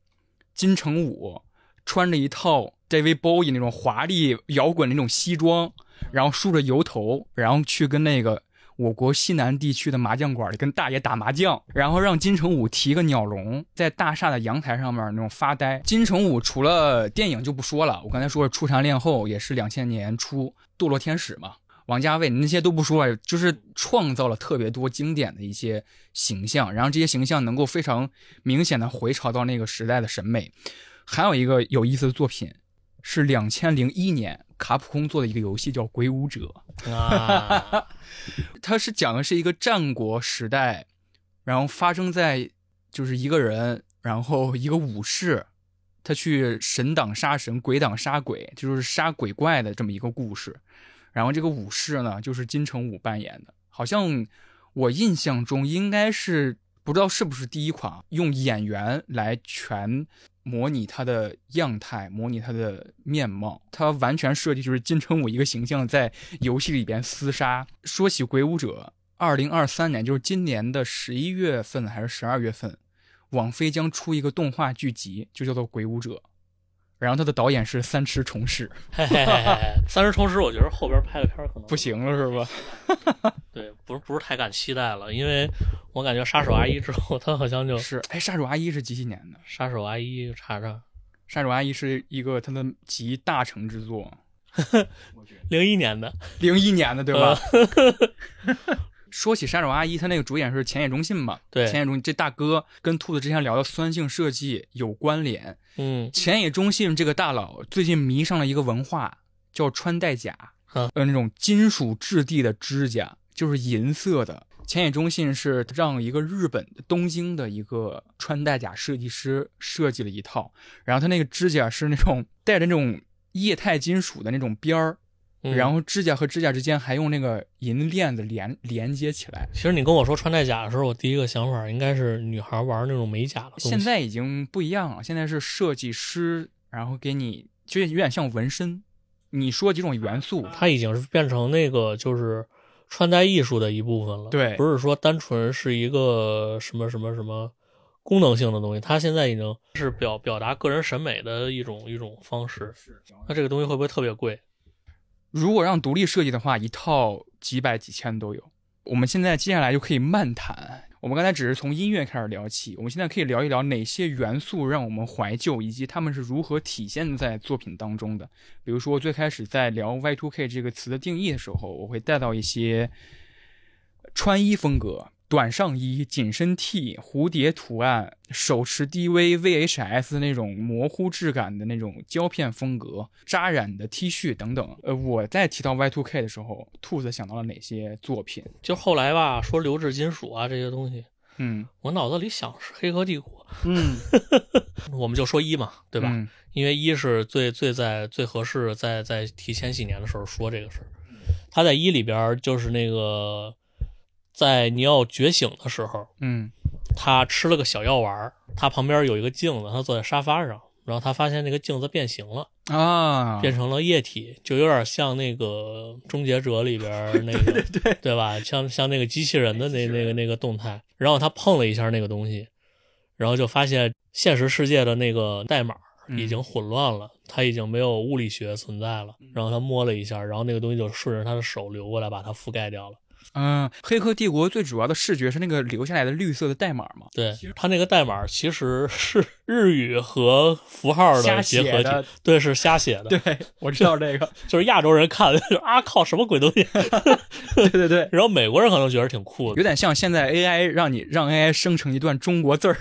金城武穿着一套 David Bowie 那种华丽摇滚那种西装，然后梳着油头，然后去跟那个我国西南地区的麻将馆里跟大爷打麻将，然后让金城武提个鸟笼在大厦的阳台上面那种发呆。金城武除了电影就不说了，我刚才说了《出产恋后》也是两千年初《堕落天使》嘛，王家卫那些都不说了，就是创造了特别多经典的一些形象，然后这些形象能够非常明显的回潮到那个时代的审美。还有一个有意思的作品是两千零一年卡普空做的一个游戏叫《鬼舞者》，啊，它是讲的是一个战国时代，然后发生在就是一个人，然后一个武士，他去神挡杀神，鬼挡杀鬼，就是杀鬼怪的这么一个故事。然后这个武士呢，就是金城武扮演的，好像我印象中应该是不知道是不是第一款用演员来全模拟他的样态，模拟他的面貌，他完全设计就是金城武一个形象在游戏里边厮杀。说起《鬼武者》，二零二三年就是今年的十一月份还是十二月份，网飞将出一个动画剧集，就叫做《鬼武者》，然后他的导演是三池崇史，嘿嘿嘿嘿，三池崇史，我觉得后边拍的片儿可能不行了是吧？对，不是不是太敢期待了，因为我感觉杀手阿姨之后，他好像就是哎，杀手阿姨是几几年的？杀手阿姨查查，杀手阿姨是一个他的集大成之作，零一年的，零一年的对吧？说起杀手阿姨，她那个主演是浅野忠信嘛？对前野忠信这大哥跟兔子之前聊的酸性设计有关联。嗯浅野忠信这个大佬最近迷上了一个文化，叫穿戴甲，啊呃，那种金属质地的指甲，就是银色的。浅野忠信是让一个日本的东京的一个穿戴甲设计师设计了一套，然后他那个指甲是那种带着那种液态金属的那种边儿，嗯然后指甲和指甲之间还用那个银链子连连接起来。其实你跟我说穿戴甲的时候，我第一个想法应该是女孩玩那种美甲。现在已经不一样了，现在是设计师，然后给你就有点像纹身。你说几种元素，它已经是变成那个就是穿戴艺术的一部分了。对不是说单纯是一个什么什么什么功能性的东西，它现在已经是表表达个人审美的一种一种方式。那这个东西会不会特别贵？如果让独立设计的话，一套几百几千都有。我们现在接下来就可以漫谈。我们刚才只是从音乐开始聊起，我们现在可以聊一聊哪些元素让我们怀旧，以及他们是如何体现在作品当中的。比如说，最开始在聊 Y2K 这个词的定义的时候，我会带到一些穿衣风格。短上衣、紧身 T、蝴蝶图案、手持 DV、VHS 那种模糊质感的那种胶片风格、扎染的 T 恤等等。呃，我在提到 Y2K 的时候，兔子想到了哪些作品？就后来吧，说流质金属啊这些东西，嗯我脑子里想是《黑客帝国嗯，》，我们就说一嘛，对吧？嗯因为一是最最在最合适在在提前几年的时候说这个事儿。他在一里边儿就是那个，在尼奥觉醒的时候，嗯他吃了个小药丸儿，他旁边有一个镜子，他坐在沙发上，然后他发现那个镜子变形了，啊，变成了液体，就有点像那个《终结者》里边 那个，对对吧？像像那个机器人的那那个那个动态，然后他碰了一下那个东西，然后就发现现实世界的那个代码已经混乱了，他已经没有物理学存在了。然后他摸了一下，然后那个东西就顺着他的手流过来，把它覆盖掉了。嗯，黑客帝国最主要的视觉是那个留下来的绿色的代码嘛，对，它那个代码其实是日语和符号的结合体，对，是瞎写的。对，我知道这个，就是亚洲人看就啊靠，什么鬼东西？对对对，然后美国人可能觉得挺酷的，有点像现在 AI 让你让 AI 生成一段中国字儿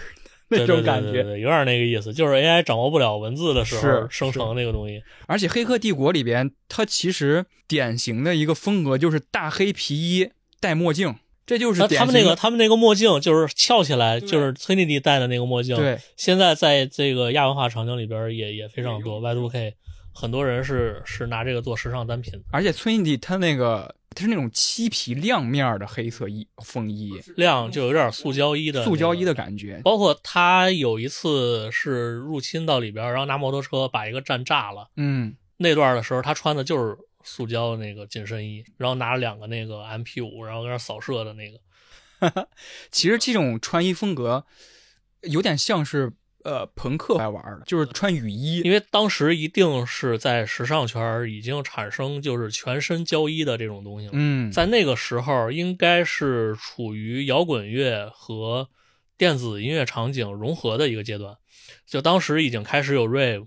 那种感觉。对对对，有点那个意思，就是 AI 掌握不了文字的时候是生成那个东西。而且《黑客帝国》里边，它其实典型的一个风格就是大黑皮衣、戴墨镜，这就是他他们那个他们那个墨镜就是翘起来，就是崔妮迪戴的那个墨镜。对，现在在这个亚文化场景里边也也非常多，Y2K 很多人是是拿这个做时尚单品。而且崔妮蒂她那个它是那种漆皮亮面的黑色衣风衣，亮就有点塑胶衣的、塑胶衣的。感觉。包括他有一次是入侵到里边，然后拿摩托车把一个站炸了。嗯，那段的时候，他穿的就是塑胶的那个紧身衣，然后拿了两个那个 MP 五，然后跟那扫射的那个。其实这种穿衣风格有点像是呃朋克来玩的，就是穿雨衣。因为当时一定是在时尚圈已经产生就是全身胶衣的这种东西了。嗯，在那个时候，应该是处于摇滚乐和电子音乐场景融合的一个阶段。就当时已经开始有 rave，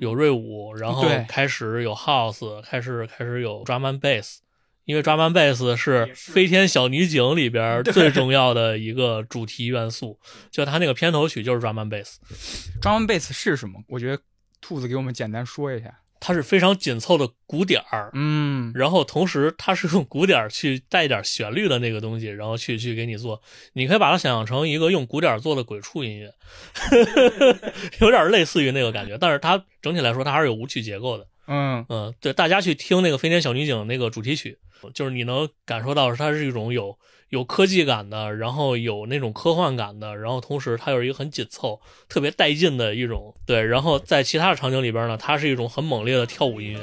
有 rave 舞，然后开始有 house，开始开始有 drum and bass。因为 drum and bass 是《飞天小女警》里边最重要的一个主题元素，就它那个片头曲就是 drum and bass。drum and bass 是什么？我觉得兔子给我们简单说一下。它是非常紧凑的鼓点儿，嗯，然后同时它是用鼓点儿去带一点旋律的那个东西，然后去去给你做，你可以把它想象成一个用鼓点儿做的鬼畜音乐，有点类似于那个感觉，但是它整体来说它还是有舞曲结构的。嗯，嗯，对，大家去听那个《飞天小女警》那个主题曲，就是你能感受到它是一种有有科技感的，然后有那种科幻感的，然后同时它有一个很紧凑、特别带劲的一种对，然后在其他的场景里边呢，它是一种很猛烈的跳舞音乐。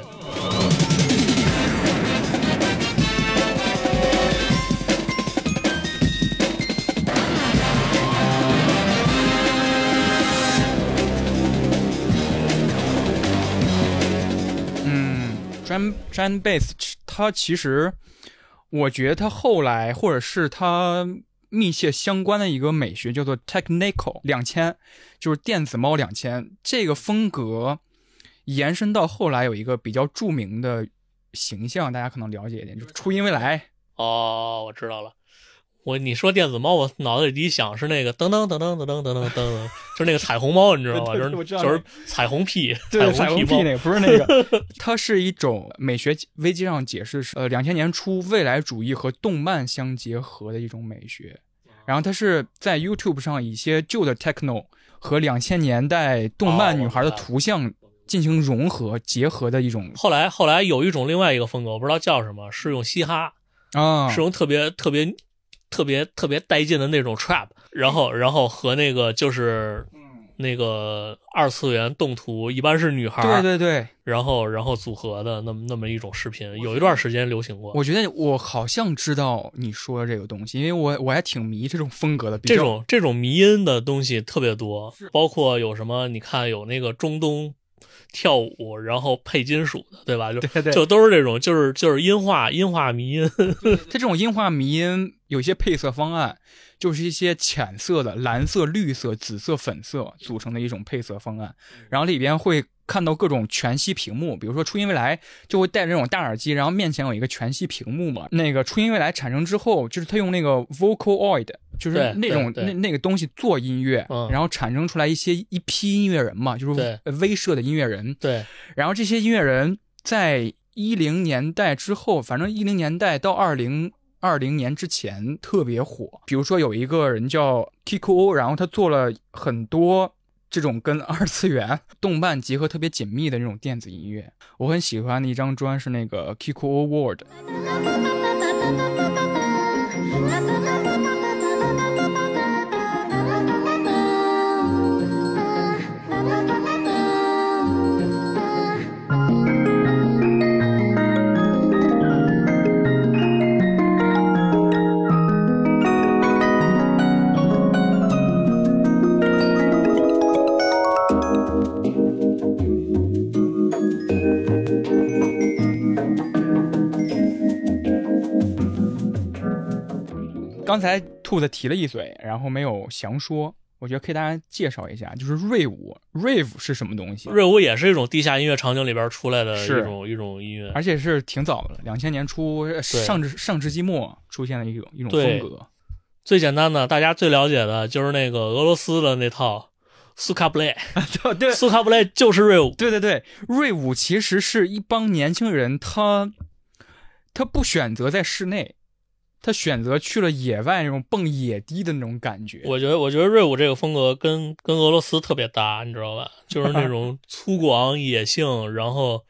嗯，drum drum bass，它其实我觉得他后来或者是他密切相关的一个美学叫做 technical 两千，就是电子猫两千这个风格延伸到后来有一个比较著名的形象，大家可能了解一点，就是初音未来。哦，我知道了。我你说电子猫，我脑子里第一想是那个噔噔噔噔噔噔噔噔噔，就是那个彩虹猫，你知道吗？就是就是彩虹屁，对，彩虹虹猫屁那个不是那个，它是一种美学危机上解释是，呃，两千年初未来主义和动漫相结合的一种美学。然后它是在 YouTube 上以一些旧的 techno 和两千年代动漫女孩的图像进行融合结合的一种后来后来有一种另外一个风格，我不知道叫什么，是用嘻哈，啊，是用特别特别特别特别带劲的那种 trap，然后然后和那个就是那个二次元动图，一般是女孩，对对对，然后然后组合的那么那么一种视频，有一段时间流行过。我觉得我好像知道你说的这个东西，因为我我还挺迷这种风格的，这种这种迷音的东西特别多，包括有什么？你看有那个中东跳舞，然后配金属的，对吧？就对对就都是这种，就是就是音画音画迷音。它这种音画迷音有一些配色方案，就是一些浅色的蓝色、绿色、紫色、粉色组成的一种配色方案，然后里边会看到各种全息屏幕，比如说初音未来就会戴着那种大耳机，然后面前有一个全息屏幕嘛。那个初音未来产生之后，就是他用那个 Vocaloid，就是那种那那个东西做音乐，嗯然后产生出来一些一批音乐人嘛，就是威慑的音乐人。对，然后这些音乐人在一零年代之后，反正一零年代到二零二零年之前特别火。比如说有一个人叫 Kiko，然后他做了很多这种跟二次元动漫结合特别紧密的那种电子音乐。我很喜欢的一张专是那个 Kiko Award。刚才兔子提了一嘴，然后没有详说，我觉得可以大家介绍一下，就是瑞舞 rave 是什么东西，瑞舞也是一种地下音乐场景里边出来的一种一种音乐。而且是挺早的了，两千年初上至上世纪末出现的一种一种风格。最简单的，大家最了解的就是那个俄罗斯的那套苏卡布雷，对苏卡布雷就是瑞舞。对对对，瑞舞其实是一帮年轻人，他他不选择在室内，他选择去了野外那种蹦野迪的那种感觉。我觉得，我觉得瑞舞这个风格跟跟俄罗斯特别搭，你知道吧？就是那种粗犷、野性，然后，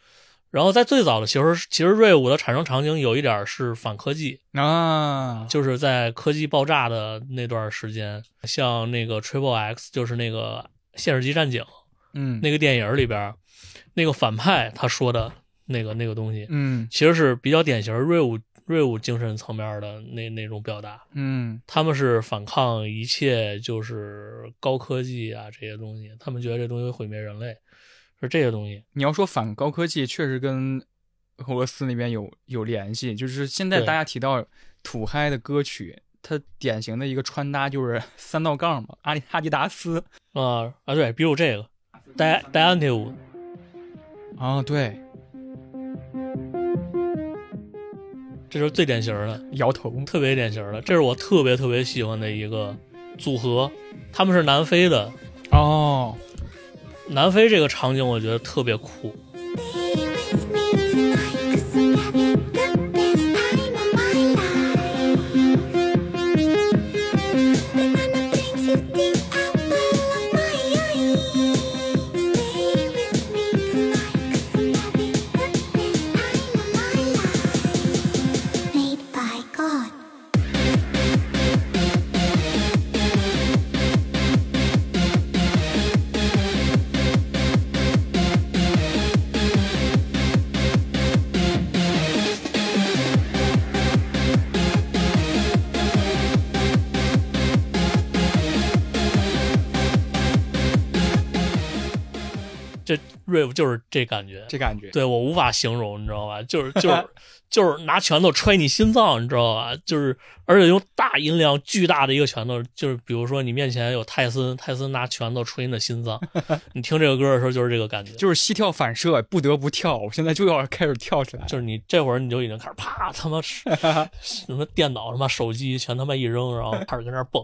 然后在最早的其实其实瑞舞的产生场景有一点是反科技，啊，就是在科技爆炸的那段时间，像那个 Triple X，就是那个现实级战警嗯，那个电影里边，那个反派他说的那个那个东西，嗯其实是比较典型瑞舞瑞舞精神层面的那那种表达。嗯他们是反抗一切就是高科技啊这些东西，他们觉得这东西会毁灭人类，是这些东西。你要说反高科技，确实跟俄罗斯那边有有联系。就是现在大家提到土嗨的歌曲，它典型的一个穿搭就是 三道杠嘛，阿迪阿迪达斯啊啊，对，比如这个戴戴安迪舞，啊，对，这是最典型的，摇头，特别典型的，这是我特别特别喜欢的一个组合。他们是南非的，哦，南非这个场景我觉得特别酷。这 rave 就是这感觉，这感觉，对我无法形容，你知道吧？就是就是 就是拿拳头揣你心脏，你知道吧？就是而且用大音量、巨大的一个拳头，就是比如说你面前有泰森，泰森拿拳头捶你的心脏，你听这个歌的时候就是这个感觉，就是膝跳反射，不得不跳，我现在就要开始跳起来。就是你这会儿你就已经开始啪他妈 什么电脑他妈手机全他妈一扔，然后开始在那儿蹦，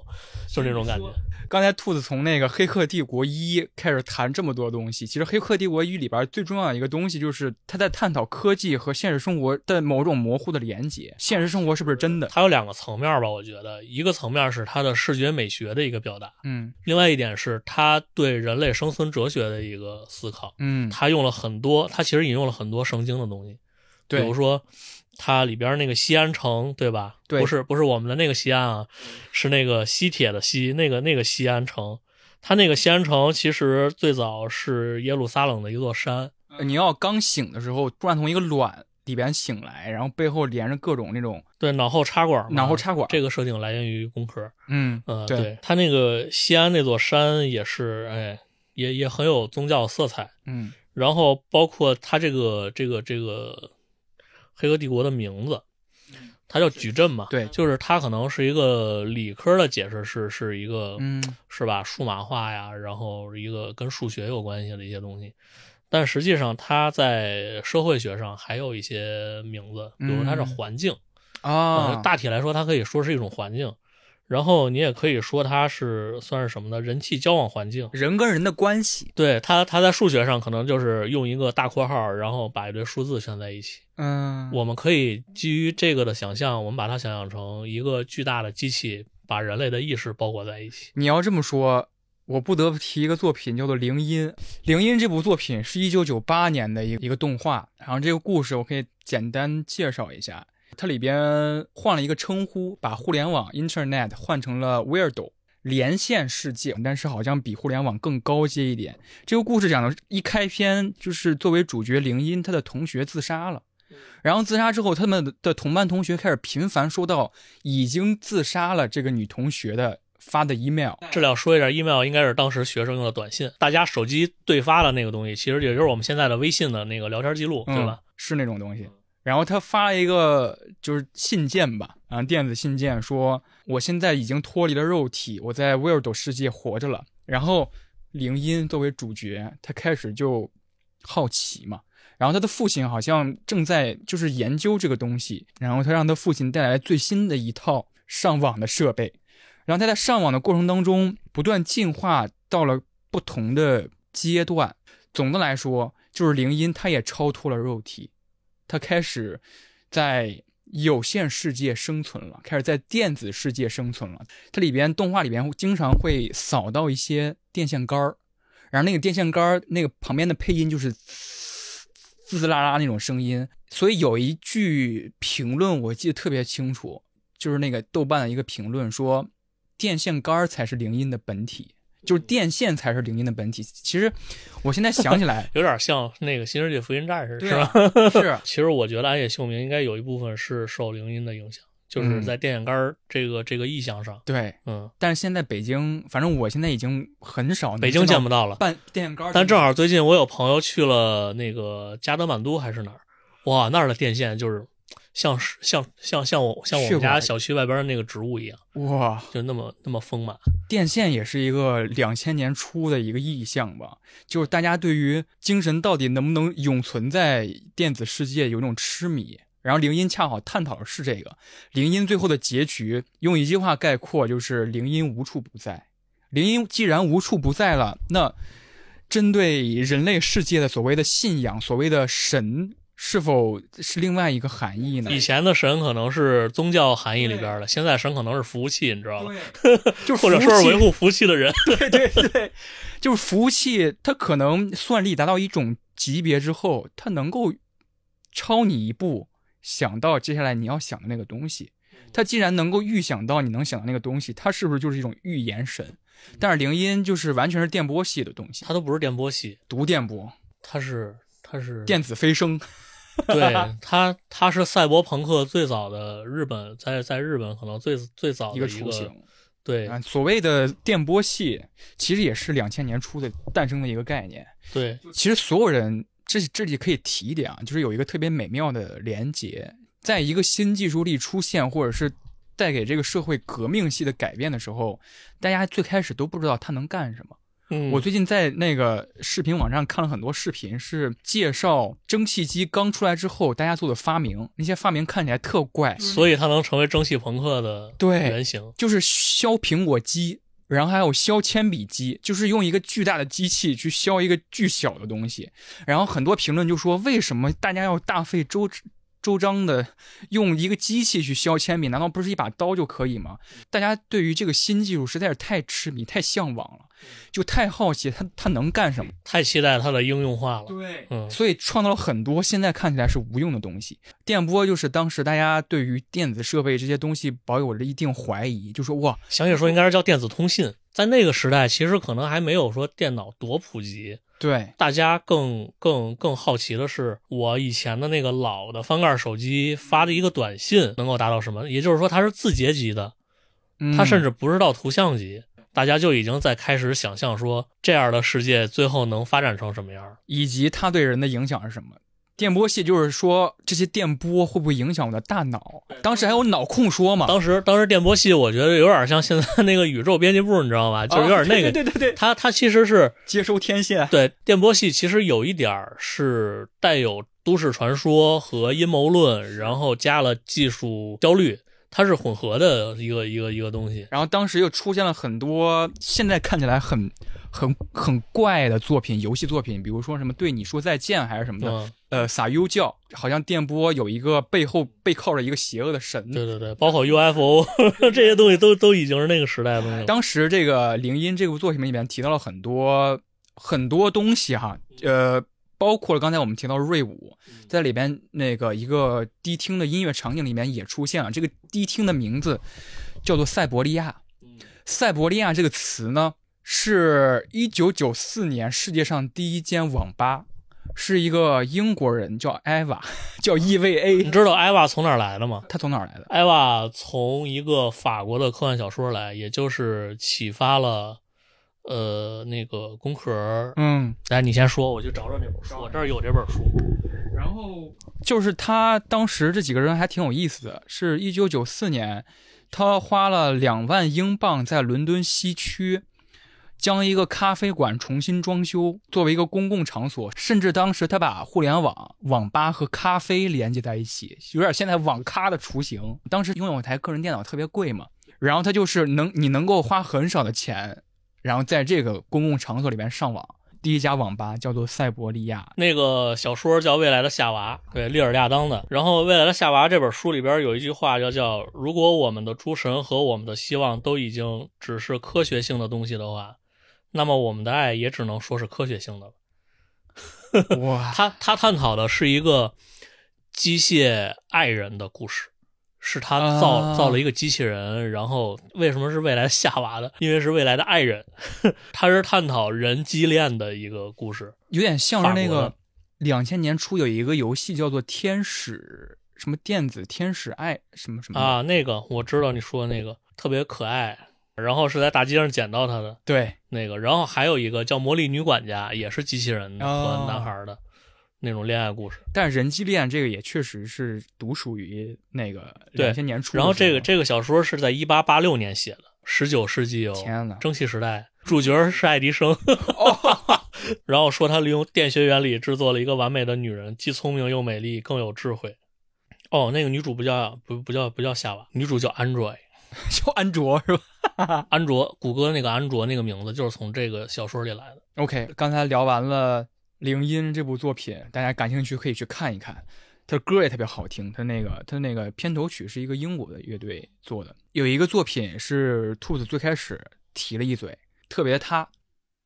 就是这种感觉。刚才兔子从那个《黑客帝国一》开始谈这么多东西，其实《黑客帝国一》里边最重要的一个东西就是他在探讨科技和现实生活的某种模糊的连接。现实生活是不是真的？它有两个层面吧，我觉得一个层面是它的视觉美学的一个表达，嗯另外一点是它对人类生存哲学的一个思考。嗯，它用了很多，它其实引用了很多圣经的东西，比如说它里边那个西安城，对吧？对不是不是我们的那个西安啊，是那个西铁的西，那个那个西安城。它那个西安城其实最早是耶路撒冷的一座山，你要刚醒的时候，突然从一个卵里边醒来，然后背后连着各种那种，对，脑后插管嘛，脑后插管这个设定来源于工科。嗯呃，对对，它那个西安那座山也是，哎，也也很有宗教色彩。嗯然后包括他这个这个这个黑客帝国的名字，它叫矩阵嘛，对就是它可能是一个理科的解释是是一个，嗯是吧？数码化呀，然后一个跟数学有关系的一些东西，但实际上它在社会学上还有一些名字，比如它是嗯环境，啊呃，大体来说，它可以说是一种环境。然后你也可以说它是算是什么呢？人际交往环境。人跟人的关系，对它，它在数学上可能就是用一个大括号，然后把一堆数字圈在一起。嗯，我们可以基于这个的想象，我们把它想象成一个巨大的机器，把人类的意识包裹在一起。你要这么说，我不得不提一个作品，叫做《铃音》。《铃音》这部作品是一九九八年的一个一个动画，然后这个故事我可以简单介绍一下。它里边换了一个称呼，把互联网 （Internet） 换成了 Weirdo 连线世界，但是好像比互联网更高阶一点。这个故事讲的一开篇就是作为主角铃音，他的同学自杀了。然后自杀之后，他们的同班同学开始频繁收到已经自杀了这个女同学的发的 email，这里要说一下，email 应该是当时学生用的短信，大家手机对发的那个东西，其实也就是我们现在的微信的那个聊天记录，对吧？嗯？是那种东西。然后他发了一个就是信件吧，啊，电子信件说我现在已经脱离了肉体，我在 Weirdo 世界活着了。然后铃音作为主角，他开始就好奇嘛。然后他的父亲好像正在就是研究这个东西，然后他让他父亲带来最新的一套上网的设备，然后他在上网的过程当中不断进化到了不同的阶段。总的来说，就是灵音他也超脱了肉体，他开始在有限世界生存了，开始在电子世界生存了。它里边动画里边经常会扫到一些电线杆儿，然后那个电线杆儿那个旁边的配音就是滋滋滋啦啦那种声音。所以有一句评论我记得特别清楚，就是那个豆瓣的一个评论说，电线杆儿才是铃音的本体。就是电线才是铃音的本体。其实，我现在想起来，有点像那个《新世纪福音战士》，对是吧啊？是 其实我觉得暗夜秀明应该有一部分是受铃音的影响，就是嗯在电线杆儿这个这个意象上。对。嗯，但是现在北京，反正我现在已经很少北京见不到了。办电线杆儿，但正好最近我有朋友去了那个加德满都还是哪儿，哇，那儿的电线就是像是像像像我像我们家小区外边的那个植物一样，哇，就那么那么丰满。电线也是一个两千年初的一个意象吧，就是大家对于精神到底能不能永存在电子世界有一种痴迷。然后铃音恰好探讨的是这个，铃音最后的结局用一句话概括就是铃音无处不在。铃音既然无处不在了，那针对人类世界的所谓的信仰，所谓的神，是否是另外一个含义呢？以前的神可能是宗教含义里边的，现在神可能是服务器，你知道吗？就是或者说是维护服务器的人。对对对，就是服务器，它可能算力达到一种级别之后，它能够超你一步，想到接下来你要想的那个东西。它既然能够预想到你能想到那个东西，它是不是就是一种预言神？但是铃音就是完全是电波系的东西，它都不是电波系，读电波、它是它是电子飞升。对他，他是赛博朋克最早的日本在在日本可能最最早的一一个雏形对啊，所谓的电波系，其实也是两千年初的诞生的一个概念。对其实所有人，这这里可以提一点啊，就是有一个特别美妙的连接，在一个新技术力出现，或者是带给这个社会革命性的改变的时候，大家最开始都不知道它能干什么。嗯我最近在那个视频网站看了很多视频，是介绍蒸汽机刚出来之后大家做的发明，那些发明看起来特怪，所以它能成为蒸汽朋克的对原型。就是削苹果机，然后还有削铅笔机，就是用一个巨大的机器去削一个巨小的东西。然后很多评论就说，为什么大家要大费周周章的用一个机器去削铅笔？难道不是一把刀就可以吗？大家对于这个新技术实在是太痴迷、太向往了，就太好奇它它能干什么。太期待它的应用化了。对嗯，所以创造了很多现在看起来是无用的东西。电波就是当时大家对于电子设备这些东西保有着一定怀疑，就说哇，详细说应该是叫电子通信。在那个时代，其实可能还没有说电脑多普及，对，大家更更更好奇的是，我以前的那个老的翻盖手机发的一个短信能够达到什么？也就是说，它是字节级的，嗯它甚至不是到图像级。大家就已经在开始想象说，这样的世界最后能发展成什么样？以及它对人的影响是什么。电波系就是说这些电波会不会影响我的大脑？当时还有脑控说嘛，当时当时电波系，我觉得有点像现在那个宇宙编辑部，你知道吧？就是有点那个。哦对对对它它其实是接收天线，对电波系，其实有一点儿是带有都市传说和阴谋论，然后加了技术焦虑，它是混合的一个一个一个东西。然后当时又出现了很多现在看起来很很很怪的作品，游戏作品，比如说什么对你说再见还是什么的，嗯，呃，撒优教，好像电波有一个背后背靠着一个邪恶的神。对对对，包括 UFO 这些东西都都已经是那个时代的东西了。当时这个铃音这部作品里面提到了很多很多东西哈，呃，包括了刚才我们提到瑞舞，在里边那个一个低厅的音乐场景里面也出现了。这个低厅的名字叫做塞伯利亚。塞伯利亚这个词呢，是一九九四年世界上第一间网吧，是一个英国人叫艾娃，叫 EVA。你知道艾娃从哪儿来的吗？他从哪儿来的？艾娃从一个法国的科幻小说来，也就是启发了呃那个工壳。嗯，来，你先说，我就找找这本书，我这儿有这本书。然后就是他当时这几个人还挺有意思的，是一九九四年，他花了两万英镑在伦敦西区。将一个咖啡馆重新装修，作为一个公共场所，甚至当时他把互联网、网吧和咖啡连接在一起，有点现在网咖的雏形。当时拥有一台个人电脑特别贵嘛，然后他就是能你能够花很少的钱，然后在这个公共场所里边上网，第一家网吧叫做塞伯利亚。那个小说叫《未来的夏娃》，对，利尔亚当的。然后《未来的夏娃》这本书里边有一句话叫叫“如果我们的诸神和我们的希望都已经只是科学性的东西的话，那么我们的爱也只能说是科学性的了。”哇，他他探讨的是一个机械爱人的故事，是他造、啊造了一个机器人，然后为什么是未来的夏娃的？因为是未来的爱人，他是探讨人机恋的一个故事。有点像是那个两千年初有一个游戏叫做《天使什么电子天使爱什么什么啊，那个我知道你说的那个特别可爱，然后是在大街上捡到他的对，那个，然后还有一个叫《魔力女管家》，也是机器人哦和男孩的那种恋爱故事。但人机恋这个也确实是独属于那个对两千年初。然后这个这个小说是在一八八六年写的，十九世纪有天呐蒸汽时代，主角是爱迪生。然后说他利用电学原理制作了一个完美的女人，既聪明又美丽，更有智慧。哦，那个女主不叫不不叫不叫夏娃，女主叫安卓。叫安卓是吧 安卓，谷歌那个安卓那个名字就是从这个小说里来的。？OK，刚才聊完了《铃音》这部作品，大家感兴趣可以去看一看。他的歌也特别好听，他那个他那个片头曲是一个英国的乐队做的。有一个作品是兔子最开始提了一嘴，特别他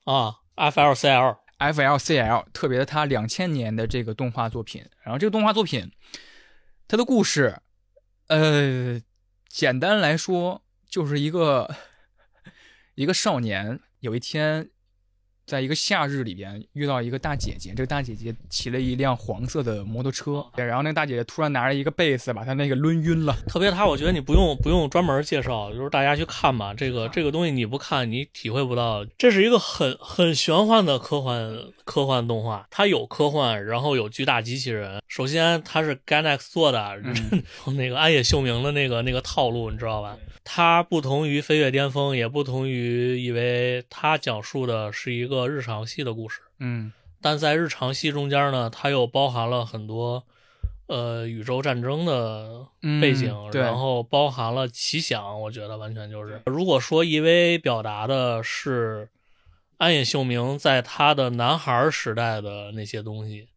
啊，FLCL FLCL 特别的他两千年的这个动画作品，然后这个动画作品，它的故事，呃，简单来说就是一个 一个少年有一天在一个夏日里边遇到一个大姐姐，这个大姐姐骑了一辆黄色的摩托车，然后那个大姐姐突然拿着一个贝斯把她那个抡晕了，特别他，我觉得你不用不用专门介绍，就是大家去看吧。这个这个东西你不看，你体会不到。这是一个很很玄幻的科幻科幻动画，它有科幻，然后有巨大机器人。首先它是 Gainax 做的，那个安野秀明的那个那个套路，你知道吧？它不同于《飞跃巅峰》，也不同于以为它讲述的是一个日常系的故事。嗯但在日常戏中间呢，它又包含了很多呃宇宙战争的背景，嗯然后包含了奇想，我觉得完全就是。如果说 EV 表达的是安野秀明在他的男孩时代的那些东西，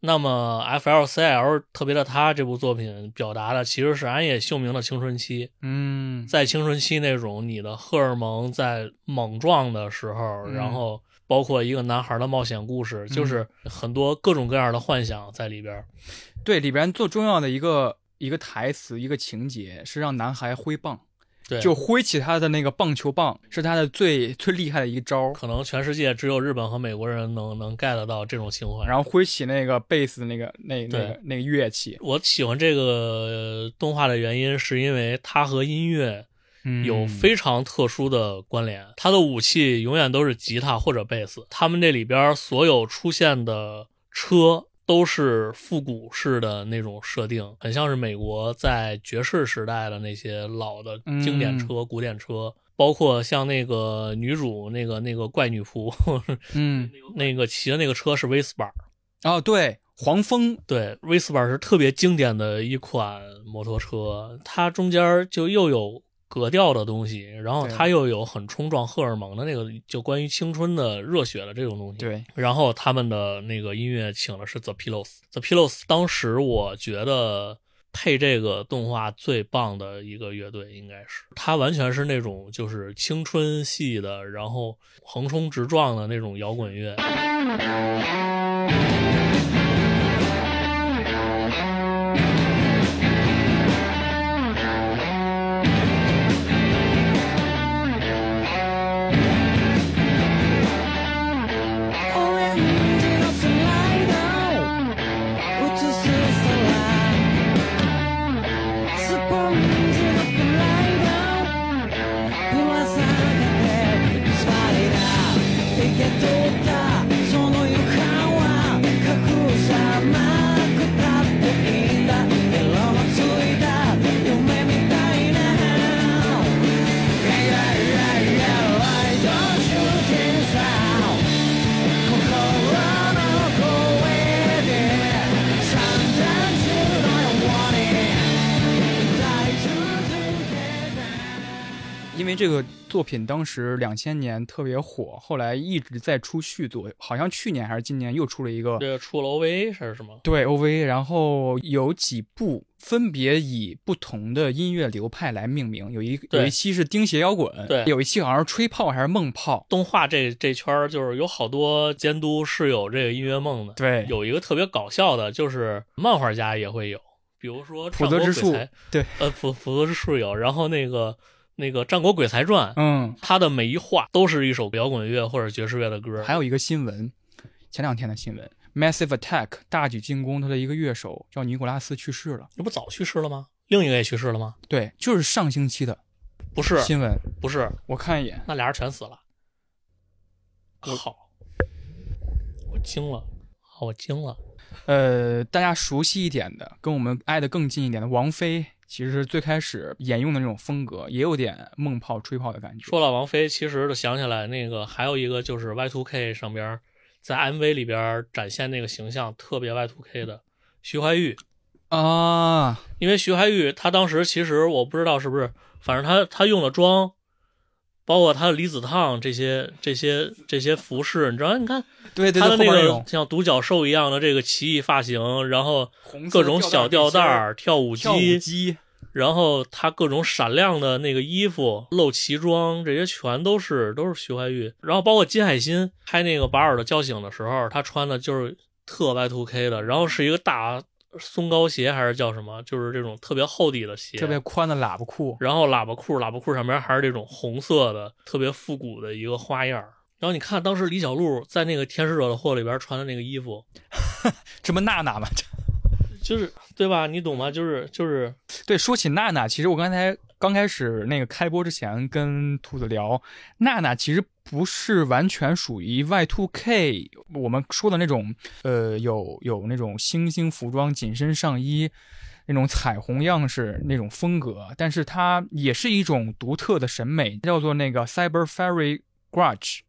那么 FLCL 特别的他这部作品表达的其实是安野秀明的青春期，嗯在青春期那种你的荷尔蒙在猛撞的时候，嗯然后包括一个男孩的冒险故事，就是很多各种各样的幻想在里边儿。对，里边最重要的一个一个台词，一个情节是让男孩挥棒，对，就挥起他的那个棒球棒，是他的最最厉害的一招。可能全世界只有日本和美国人能能 get 到这种情怀。然后挥起那个贝斯那个那那个那个乐器，我喜欢这个呃动画的原因，是因为它和音乐嗯有非常特殊的关联。它的武器永远都是吉他或者贝斯，他们这里边所有出现的车都是复古式的那种设定，很像是美国在爵士时代的那些老的经典车、古典车。包括像那个女主那个那个怪女仆，嗯 那个骑的那个车是威斯巴，哦对黄蜂对，威斯巴是特别经典的一款摩托车，它中间就又有格调的东西，然后对它又有很冲撞荷尔蒙的那个，就关于青春的热血的这种东西。，对然后他们的那个音乐请的是 The Pillows，The Pillows 当时我觉得配这个动画最棒的一个乐队应该是，它完全是那种就是青春系的，然后横冲直撞的那种摇滚乐。这个作品当时两千年特别火，后来一直在出续作，好像去年还是今年又出了一个这个出了 OVA 是什么？对 OVA，然后有几部分别以不同的音乐流派来命名，有一有一期是钉鞋摇滚，对有一期好像是吹泡还是梦泡，动画这这圈儿就是有好多监督是有这个音乐梦的，对有一个特别搞笑的，就是漫画家也会有，比如说普泽之树对，呃，普普泽之树有，然后那个那个《战国鬼才传》，嗯，他的每一画都是一首摇滚乐或者爵士乐的歌，还有一个新闻，前两天的新闻，Massive Attack 大举进攻，他的一个乐手叫尼古拉斯去世了，这不早去世了吗？另一个也去世了吗？对，就是上星期的不是，新闻，不是，我看一眼，那俩人全死了。好，我惊了，好，我惊了。呃，大家熟悉一点的，跟我们挨得更近一点的王菲，其实最开始沿用的那种风格，也有点梦炮吹泡的感觉。说到王菲，其实就想起来那个还有一个就是 Y2K 上边在 MV 里边展现那个形象特别 Y2K 的徐怀钰，啊，因为徐怀钰她当时其实我不知道是不是，反正她她用的妆，包括他的离子烫这些这些这些服饰，你知道？你看对对对，她的那个像独角兽一样的这个奇异发型，然后各种小吊带带儿、跳舞机，然后他各种闪亮的那个衣服、露脐装，这些全都是都是徐怀钰。然后包括金海心拍那个《把尔的叫醒》的时候，他穿的就是特 Y2K 的，然后是一个大松糕鞋还是叫什么，就是这种特别厚底的鞋，特别宽的喇叭裤，然后喇叭裤，喇叭裤上面还是这种红色的，特别复古的一个花样儿。然后你看，当时李小璐在那个《天使惹的祸》里边穿的那个衣服，这不娜娜吗？就是对吧？你懂吗？就是就是对，说起娜娜，其实我刚才刚开始那个开播之前跟兔子聊，娜娜其实不是完全属于 Y Two K 我们说的那种，呃，有有那种星星服装、紧身上衣。那种彩虹样式那种风格，但是它也是一种独特的审美，叫做那个 Cyber Fairy Grudge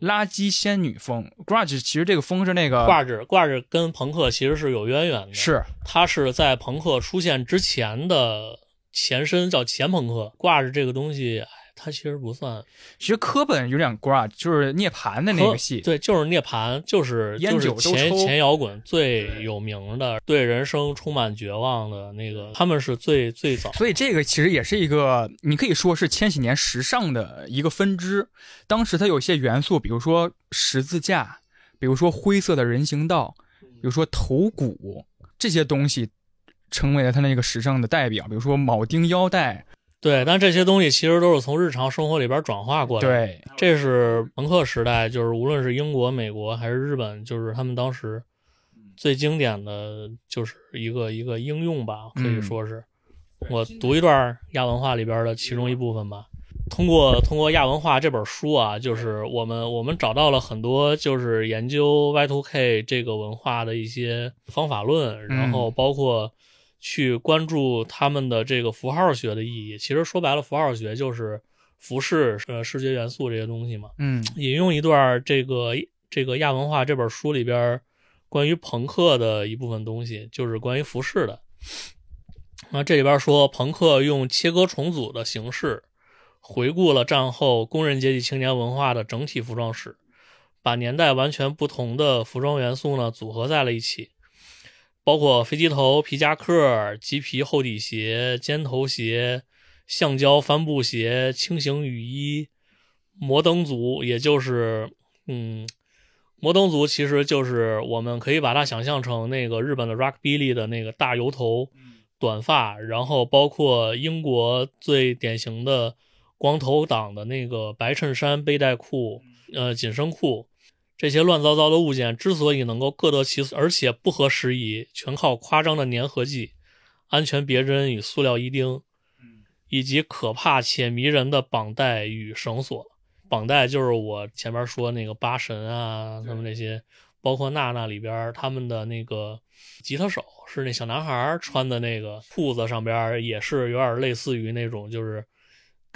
垃圾仙女风。Grudge 其实这个风是那个挂着挂着跟朋克其实是有渊源的，是它是在朋克出现之前的前身，叫前朋克。挂着这个东西，哎，它其实不算其实科本有点 Grudge，就是涅槃的那个戏，对，就是涅槃，就是烟就是酒都抽前前摇滚最有名的，对人生充满绝望的那个，他们是最最早。所以这个其实也是一个，你可以说是千禧年时尚的一个分支。当时它有些元素，比如说十字架，比如说灰色的人行道，比如说头骨这些东西，成为了它那个时尚的代表。比如说铆钉腰带，对，但这些东西其实都是从日常生活里边转化过来的。对，这是朋克时代，就是无论是英国、美国还是日本，就是他们当时最经典的就是一个一个应用吧，可以说是。我读一段亚文化里边的其中一部分吧。通过通过亚文化这本书啊，就是我们我们找到了很多就是研究 Y2K 这个文化的一些方法论，然后包括去关注他们的这个符号学的意义。其实说白了，符号学就是服饰、呃视觉元素这些东西嘛。嗯引用一段这个这个亚文化这本书里边关于朋克的一部分东西，就是关于服饰的。那这里边说，朋克用切割重组的形式，回顾了战后工人阶级青年文化的整体服装史，把年代完全不同的服装元素呢组合在了一起，包括飞机头、皮夹克、麂皮厚底鞋、尖头鞋、橡胶帆布鞋、轻型雨衣、摩登族，也就是嗯，摩登族其实就是我们可以把它想象成那个日本的 rockabilly 的那个大油头、短发，然后包括英国最典型的光头党的那个白衬衫、背带裤、呃紧身裤。这些乱糟糟的物件之所以能够各得其所，而且不合时宜，全靠夸张的粘合剂、安全别针与塑料衣钉，以及可怕且迷人的绑带与绳索。绑带就是我前面说那个八神啊，他们那些，包括娜娜里边他们的那个吉他手是那小男孩穿的那个裤子上边也是有点类似于那种就是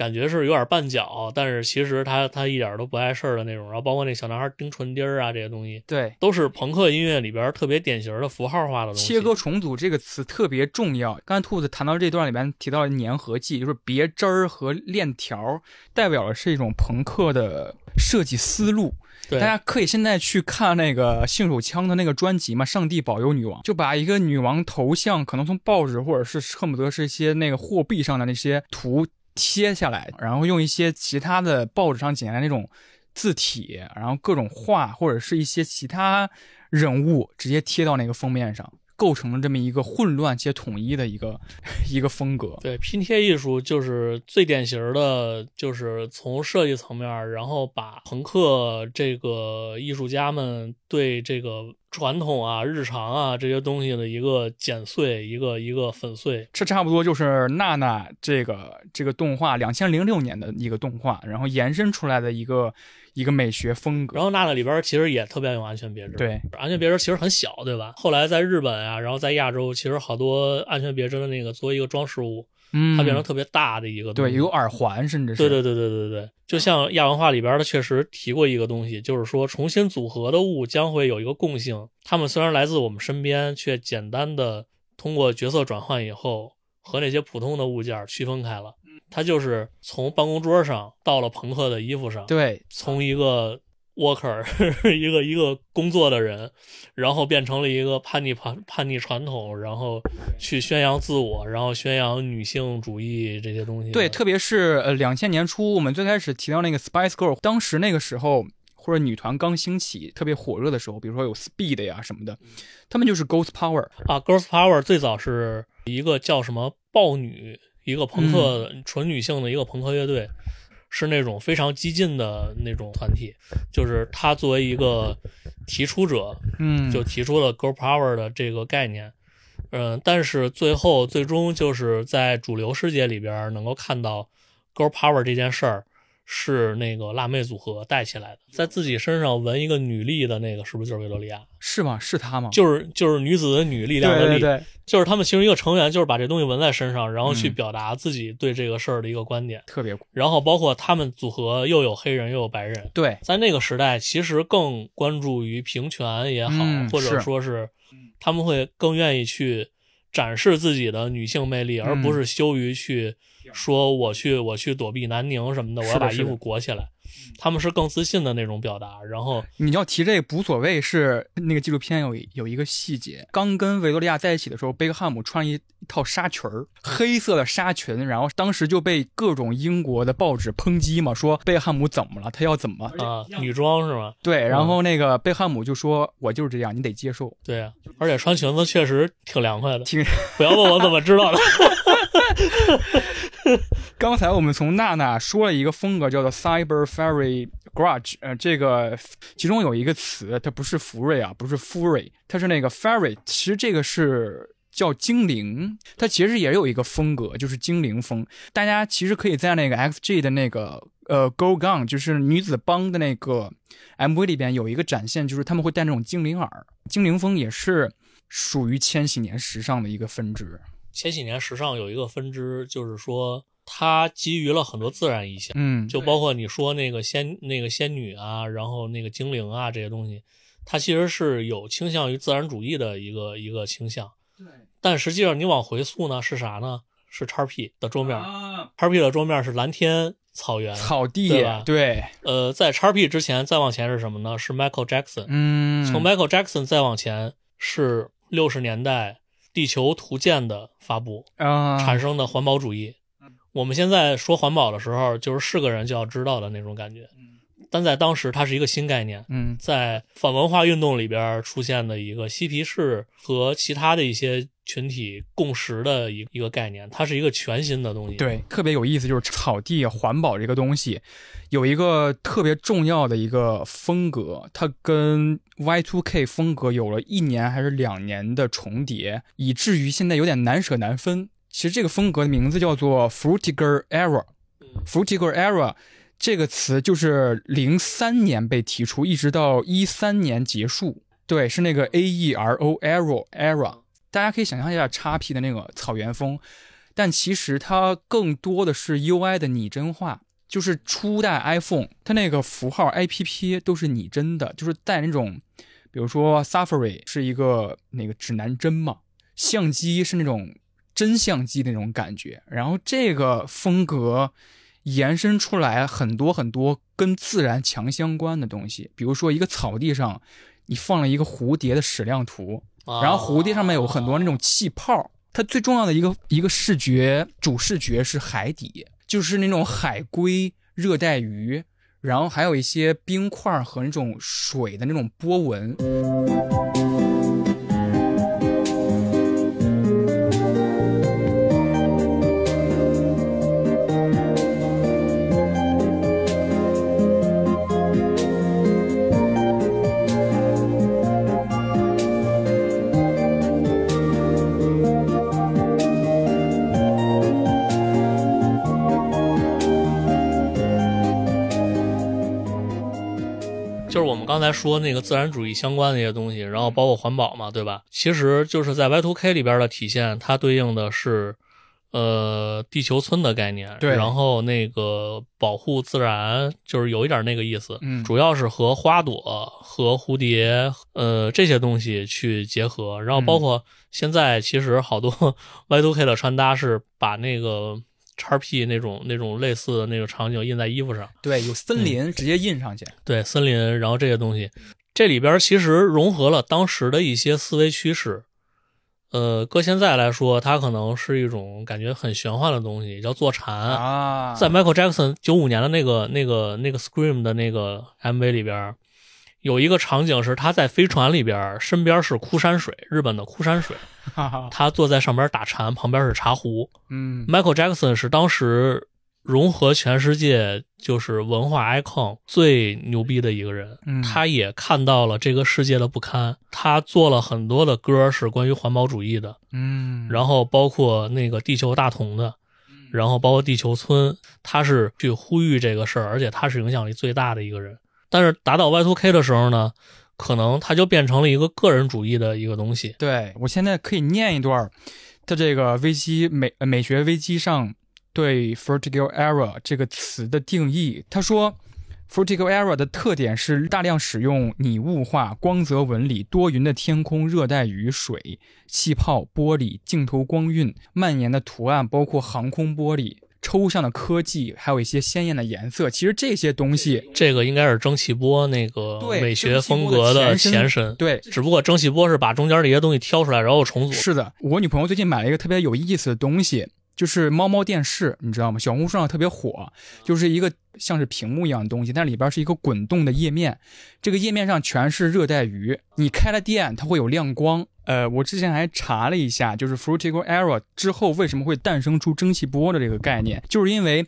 感觉是有点绊脚，但是其实他他一点都不碍事儿的那种。然后包括那小男孩钉唇钉儿啊这些东西，对，都是朋克音乐里边特别典型的符号化的东西。切割重组这个词特别重要。刚才兔子谈到这段里边提到了粘合剂，就是别针儿和链条，代表的是一种朋克的设计思路。对大家可以现在去看那个性手枪的那个专辑嘛，《上帝保佑女王》，就把一个女王头像，可能从报纸或者是恨不得是一些那个货币上的那些图贴下来，然后用一些其他的报纸上剪下来那种字体，然后各种画或者是一些其他人物直接贴到那个封面上，构成了这么一个混乱且统一的一个 一个风格。对拼贴艺术就是最典型的，就是从设计层面，然后把朋克这个艺术家们对这个传统啊、日常啊这些东西的一个剪碎、一个一个粉碎。这差不多就是娜娜这个这个动画两千零六年的一个动画，然后延伸出来的一个一个美学风格。然后娜娜里边其实也特别爱用安全别针，对，安全别针其实很小，对吧？后来在日本啊，然后在亚洲，其实好多安全别针的那个作为一个装饰物，嗯，它变成特别大的一个东对，有耳环，甚至是对对对对对对，就像亚文化里边，的确实提过一个东西，就是说重新组合的物将会有一个共性，它们虽然来自我们身边，却简单的通过角色转换以后，和那些普通的物件区分开了。它就是从办公桌上到了朋克的衣服上，对从一个 worker 一个一个工作的人，然后变成了一个叛逆叛叛逆传统，然后去宣扬自我，然后宣扬女性主义这些东西。对，特别是呃两千年初，我们最开始提到那个 Spice Girl，当时那个时候或者女团刚兴起、特别火热的时候，比如说有 Speed 呀什么的，他们就是 Ghost Power。啊，Girls Power 最早是一个叫什么豹女，一个朋克、纯女性的一个朋克乐队，是那种非常激进的那种团体。就是他作为一个提出者，嗯，就提出了 Girl Power 的这个概念。嗯，但是最后最终就是在主流世界里边能够看到 Girl Power 这件事儿是那个辣妹组合带起来的，在自己身上纹一个女力的那个是不是就是维多利亚？是吗？是她吗？就是就是女子的女力量的力，对对对，就是他们其中一个成员就是把这东西纹在身上，然后去嗯表达自己对这个事儿的一个观点。特别然后包括他们组合又有黑人又有白人，对，在那个时代其实更关注于平权也好，嗯或者说是他们会更愿意去展示自己的女性魅力，而嗯不是羞于去说我去我去躲避南宁什么的，我要把衣服裹起来。他们是更自信的那种表达，然后你要提这个无所谓，是那个纪录片有有一个细节，刚跟维多利亚在一起的时候，贝克汉姆穿一一套纱裙儿，黑色的纱裙，然后当时就被各种英国的报纸抨击嘛，说贝克汉姆怎么了，他要怎么？啊，女装是吗？对，然后那个贝克汉姆就说：“我就是这样，你得接受。对啊，而且穿裙子确实挺凉快的。挺不要问我怎么知道的。刚才我们从娜娜说了一个风格叫做 Cyber Fairy Grudge，呃，这个其中有一个词，它不是福瑞啊，不是 fury，它是那个 fairy，其实这个是。叫精灵，它其实也有一个风格，就是精灵风。大家其实可以在那个 XG 的那个呃 Go Gun，就是女子帮的那个 MV 里边有一个展现，就是他们会戴那种精灵耳。精灵风也是属于千禧年时尚的一个分支。千禧年时尚有一个分支，就是说它基于了很多自然意象，嗯，就包括你说那个仙那个仙女啊，然后那个精灵啊这些东西，它其实是有倾向于自然主义的一个一个倾向。对但实际上你往回溯呢，是啥呢？是叉 P 的桌面，啊，叉 P 的桌面是蓝天草原。草地，对吧对，呃，在叉 P 之前再往前是什么呢？是 Michael Jackson。嗯，从 Michael Jackson 再往前是六十年代地球图鉴的发布啊，产生的环保主义。我们现在说环保的时候，就是是个人就要知道的那种感觉，但在当时它是一个新概念。嗯在反文化运动里边出现的一个嬉皮士和其他的一些群体共识的一一个概念，它是一个全新的东西。对，特别有意思，就是草地环保这个东西，有一个特别重要的一个风格，它跟 Y2K 风格有了一年还是两年的重叠，以至于现在有点难舍难分。其实这个风格的名字叫做 Frutiger Era。Frutiger Era 这个词就是零三年被提出，一直到一三年结束。对，是那个 A E R O Era Era。大家可以想象一下叉 P 的那个草原风，但其实它更多的是 UI 的拟真化。就是初代 iPhone，它那个符号 APP 都是拟真的，就是带那种，比如说 Safari 是一个那个指南针嘛，相机是那种真相机那种感觉，然后这个风格延伸出来很多很多跟自然强相关的东西，比如说一个草地上你放了一个蝴蝶的矢量图，然后蝴蝶上面有很多那种气泡，它最重要的一个一个视觉主视觉是海底，就是那种海龟、热带鱼，然后还有一些冰块和那种水的那种波纹。刚才说那个自然主义相关的一些东西，然后包括环保嘛，对吧？其实就是在 Y2K 里边的体现，它对应的是呃地球村的概念，对然后那个保护自然，就是有一点那个意思，嗯主要是和花朵和蝴蝶呃这些东西去结合，然后包括现在其实好多 Y2K 的穿搭是把那个。叉 P 那种那种类似的那个场景印在衣服上，对，有森林直接印上去。对森林，然后这些东西，这里边其实融合了当时的一些思维趋势。呃，搁现在来说，它可能是一种感觉很玄幻的东西，叫坐禅。啊，在 Michael Jackson 九五年的那个、那个、那个 Scream 的那个 MV 里边，有一个场景是他在飞船里边，身边是枯山水，日本的枯山水，他坐在上边打禅，旁边是茶壶。嗯 Michael Jackson 是当时融合全世界就是文化 icon 最牛逼的一个人。嗯他也看到了这个世界的不堪，他做了很多的歌是关于环保主义的，嗯，然后包括那个地球大同的，然后包括地球村，他是去呼吁这个事儿，而且他是影响力最大的一个人。但是达到 Y2K 的时候呢，可能它就变成了一个个人主义的一个东西。对我现在可以念一段儿他这个危机美美学危机上对 vertical era 这个词的定义。他说，vertical era 的特点是大量使用拟物化、光泽纹理、多云的天空、热带雨水、气泡、玻璃、镜头光晕、蔓延的图案，包括航空玻璃。抽象的科技，还有一些鲜艳的颜色，其实这些东西，这个应该是蒸汽波那个对美学风格的前前身。对，只不过蒸汽波是把中间这些东西挑出来，然后重组。是的，我女朋友最近买了一个特别有意思的东西，就是猫猫电视，你知道吗？小红书上特别火，就是一个像是屏幕一样的东西，但里边是一个滚动的页面，这个页面上全是热带鱼，你开了电，它会有亮光。呃，我之前还查了一下，就是 Frutical Era 之后为什么会诞生出蒸汽波的这个概念，就是因为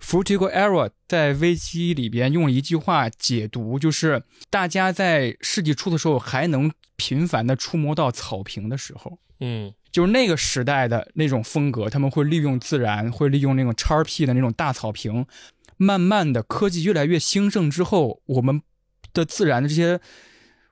Frutical Era 在危机里边用了一句话解读，就是大家在世纪初的时候还能频繁的触摸到草坪的时候。嗯，就是那个时代的那种风格，他们会利用自然，会利用那种叉 P 的那种大草坪。慢慢的，科技越来越兴盛之后，我们的自然的这些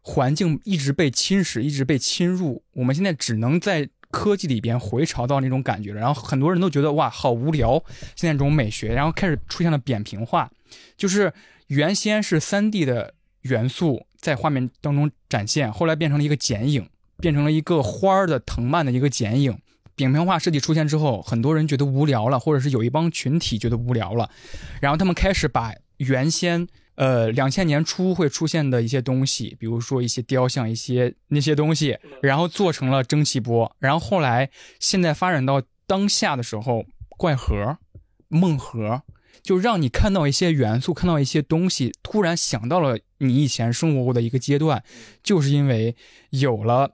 环境一直被侵蚀，一直被侵入。我们现在只能在科技里边回潮到那种感觉了。然后很多人都觉得哇，好无聊，现在这种美学，然后开始出现了扁平化，就是原先是三 D 的元素在画面当中展现，后来变成了一个剪影。变成了一个花儿的藤蔓的一个剪影。扁平化设计出现之后，很多人觉得无聊了，或者是有一帮群体觉得无聊了，然后他们开始把原先呃两千年初会出现的一些东西，比如说一些雕像、一些那些东西，然后做成了蒸汽波，然后后来现在发展到当下的时候，怪盒、梦盒。就让你看到一些元素，看到一些东西，突然想到了你以前生活过的一个阶段，就是因为有了。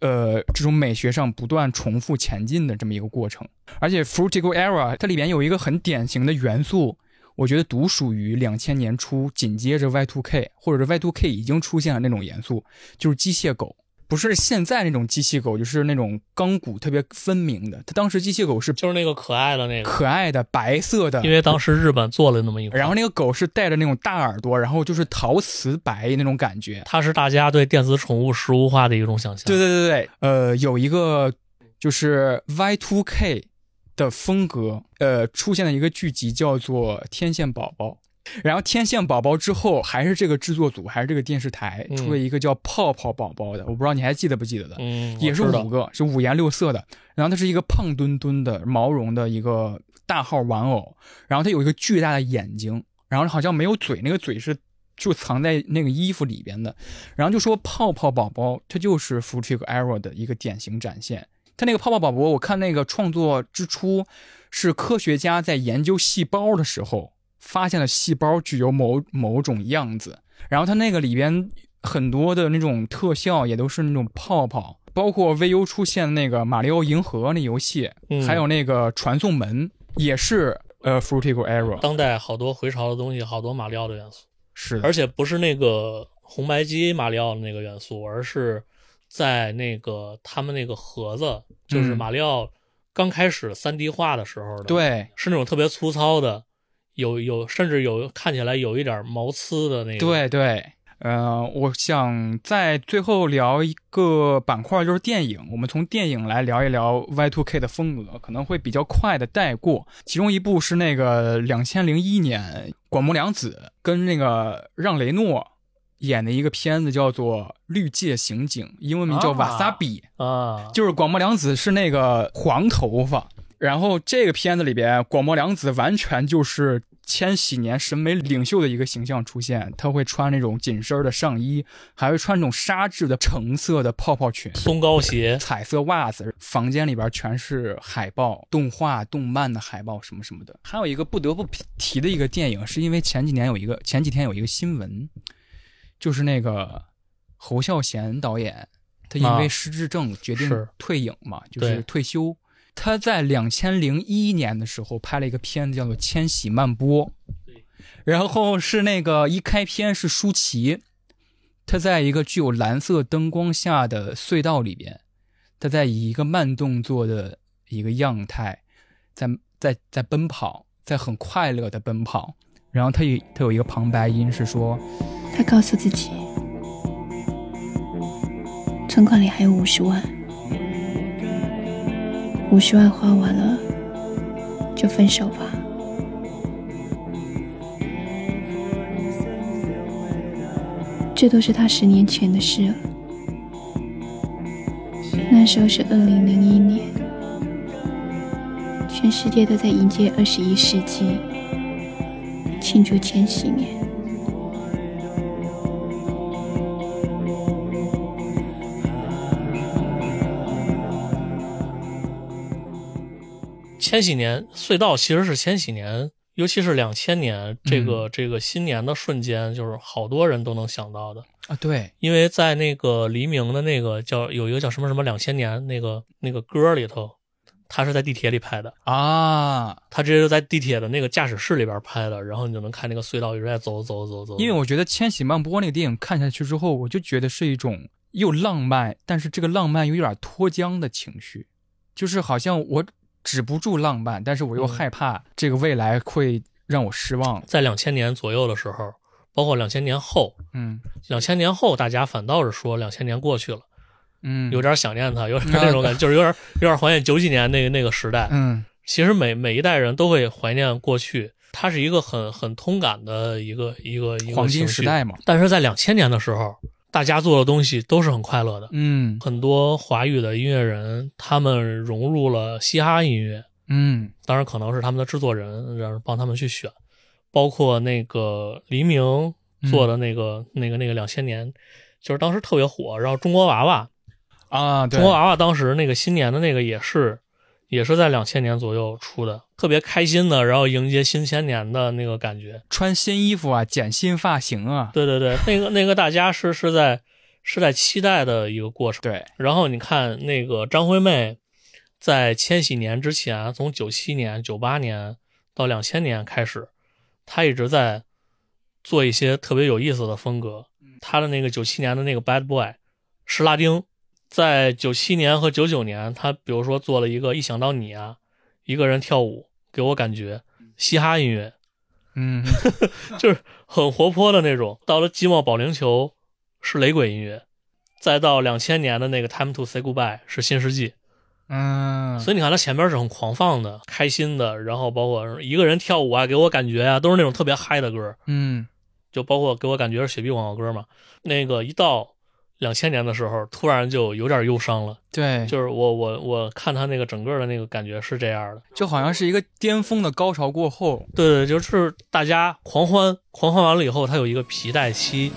呃，这种美学上不断重复前进的这么一个过程，而且 Frutical Era 它里边有一个很典型的元素，我觉得独属于两千年初，紧接着 Y2K 或者是 Y2K 已经出现了那种元素，就是机械狗，不是现在那种机器狗，就是那种钢骨特别分明的。它当时机械狗是就是那个可爱的那个，可爱的白色的，因为当时日本做了那么一个，然后那个狗是带着那种大耳朵，然后就是陶瓷白那种感觉。它是大家对电子宠物实物化的一种想象。对对对对，呃，有一个就是 Y2K 的风格，呃，出现了一个剧集叫做《天线宝宝》。然后《天线宝宝》之后，还是这个制作组，还是这个电视台嗯出了一个叫《泡泡宝宝》的，我不知道你还记得不记得的，嗯，也是五个，是五颜六色的。然后它是一个胖墩墩的毛绒的一个大号玩偶，然后它有一个巨大的眼睛，然后好像没有嘴，那个嘴是就藏在那个衣服里边的。然后就说泡泡宝宝，它就是 Fruit Arrow 的一个典型展现。它那个泡泡宝宝，我看那个创作之初是科学家在研究细胞的时候，发现了细胞具有某某种样子，然后他那个里边很多的那种特效也都是那种泡泡，包括 VU 出现那个《马里奥银河》那游戏，嗯。还有那个传送门也是呃 Fruitical Arrow，当代好多回潮的东西，好多马里奥的元素，是而且不是那个红白机马里奥的那个元素，而是在那个他们那个盒子，就是嗯马里奥刚开始三 D 化的时候的，，对是那种特别粗糙的，有有甚至有看起来有一点毛刺的那个，对对。呃，我想在最后聊一个板块，就是电影。我们从电影来聊一聊 Y2K 的风格，可能会比较快的带过。其中一部是那个两千零一年广末凉子跟那个让雷诺演的一个片子，叫做《绿界刑警》，英文名叫《瓦萨比》。啊，就是广末凉子是那个黄头发，然后这个片子里边，广末凉子完全就是千禧年审美领袖的一个形象出现。他会穿那种紧身的上衣，还会穿那种纱质的橙色的泡泡裙。松糕鞋，彩色袜子，房间里边全是海报、动画、动漫的海报什么什么的。还有一个不得不提的一个电影，是因为前几年有一个前几天有一个新闻，就是那个侯孝贤导演，他因为啊失智症决定退影嘛，就是退休。他在两千零一年的时候拍了一个片子，叫做《千禧慢播》，然后是那个一开篇是舒淇，他在一个具有蓝色灯光下的隧道里边，他在以一个慢动作的一个样态，在在在奔跑，在很快乐的奔跑。然后他有他有一个旁白音是说，他告诉自己，存款里还有五十万，五十万花完了就分手吧。这都是他十年前的事了。那时候是二零零一年，全世界都在迎接二十一世纪，庆祝千禧年。千禧年隧道其实是千禧年，尤其是两千年这个、这个新年的瞬间，就是好多人都能想到的。啊，对，因为在那个黎明的那个叫有一个叫什么什么两千年那个那个歌里头，他是在地铁里拍的，啊，他直接就在地铁的那个驾驶室里边拍的，然后你就能看那个隧道一直在走走走走。因为我觉得《千禧慢播》那个电影看下去之后，我就觉得是一种又浪漫，但是这个浪漫又有点脱缰的情绪，就是好像我止不住浪漫，但是我又嗯害怕这个未来会让我失望。在两千年左右的时候，包括两千年后，嗯两千年后大家反倒是说两千年过去了，嗯，有点想念他，有点那种感觉，就是有点有点怀念九几年那个那个时代。嗯其实每每一代人都会怀念过去，它是一个很很通感的一个一个一个黄金时代嘛。但是在两千年的时候，大家做的东西都是很快乐的。嗯。很多华语的音乐人，他们融入了嘻哈音乐，嗯。当然可能是他们的制作人让帮他们去选，包括那个黎明做的那个、那个那个两千年，就是当时特别火。然后中国娃娃，啊，对。中国娃娃当时那个新年的那个也是也是在两千年左右出的，特别开心的，然后迎接新千年的那个感觉。穿新衣服啊，剪新发型啊，对对对，那个那个大家是是在是在期待的一个过程。对，然后你看那个张惠妹，在千禧年之前，从九七年、九八年到两千年开始，她一直在做一些特别有意思的风格。她的那个九七年的那个 Bad Boy 是拉丁，在九七年和九九年，他比如说做了一个一想到你啊，一个人跳舞，给我感觉嘻哈音乐，嗯。就是很活泼的那种。到了寂寞保龄球是雷鬼音乐，再到两千年的那个 Time to Say Goodbye 是新世纪，嗯，所以你看他前面是很狂放的、开心的，然后包括一个人跳舞啊，给我感觉啊，都是那种特别嗨的歌，嗯。就包括给我感觉是雪碧广告歌嘛。那个一到两千年的时候，突然就有点忧伤了。对，就是我我我看他那个整个的那个感觉是这样的，就好像是一个巅峰的高潮过后，对对，就是大家狂欢，狂欢完了以后，他有一个皮带期，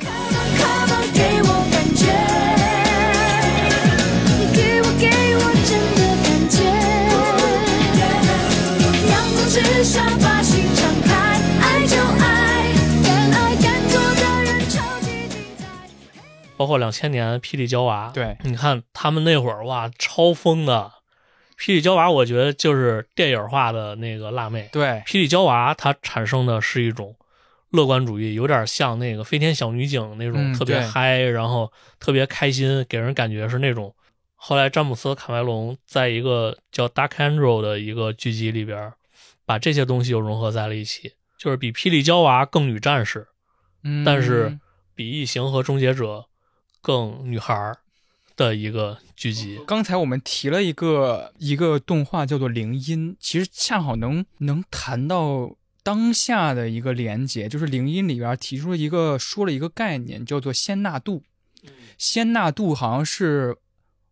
包括两千年霹雳娇娃，对你看他们那会儿哇，超疯的。霹雳娇娃，我觉得就是电影化的那个辣妹。对，霹雳娇娃它产生的是一种乐观主义，有点像那个飞天小女警那种嗯特别对嗨，然后特别开心，给人感觉是那种。后来詹姆斯卡梅隆在一个叫《Dark Angel》的一个剧集里边，把这些东西又融合在了一起，就是比霹雳娇娃更女战士，嗯，但是比异形和终结者更女孩儿的一个剧集。刚才我们提了一个一个动画叫做《铃音》，其实恰好能能谈到当下的一个连接，就是《铃音》里边提出了一个说了一个概念，叫做仙纳度。仙纳度好像是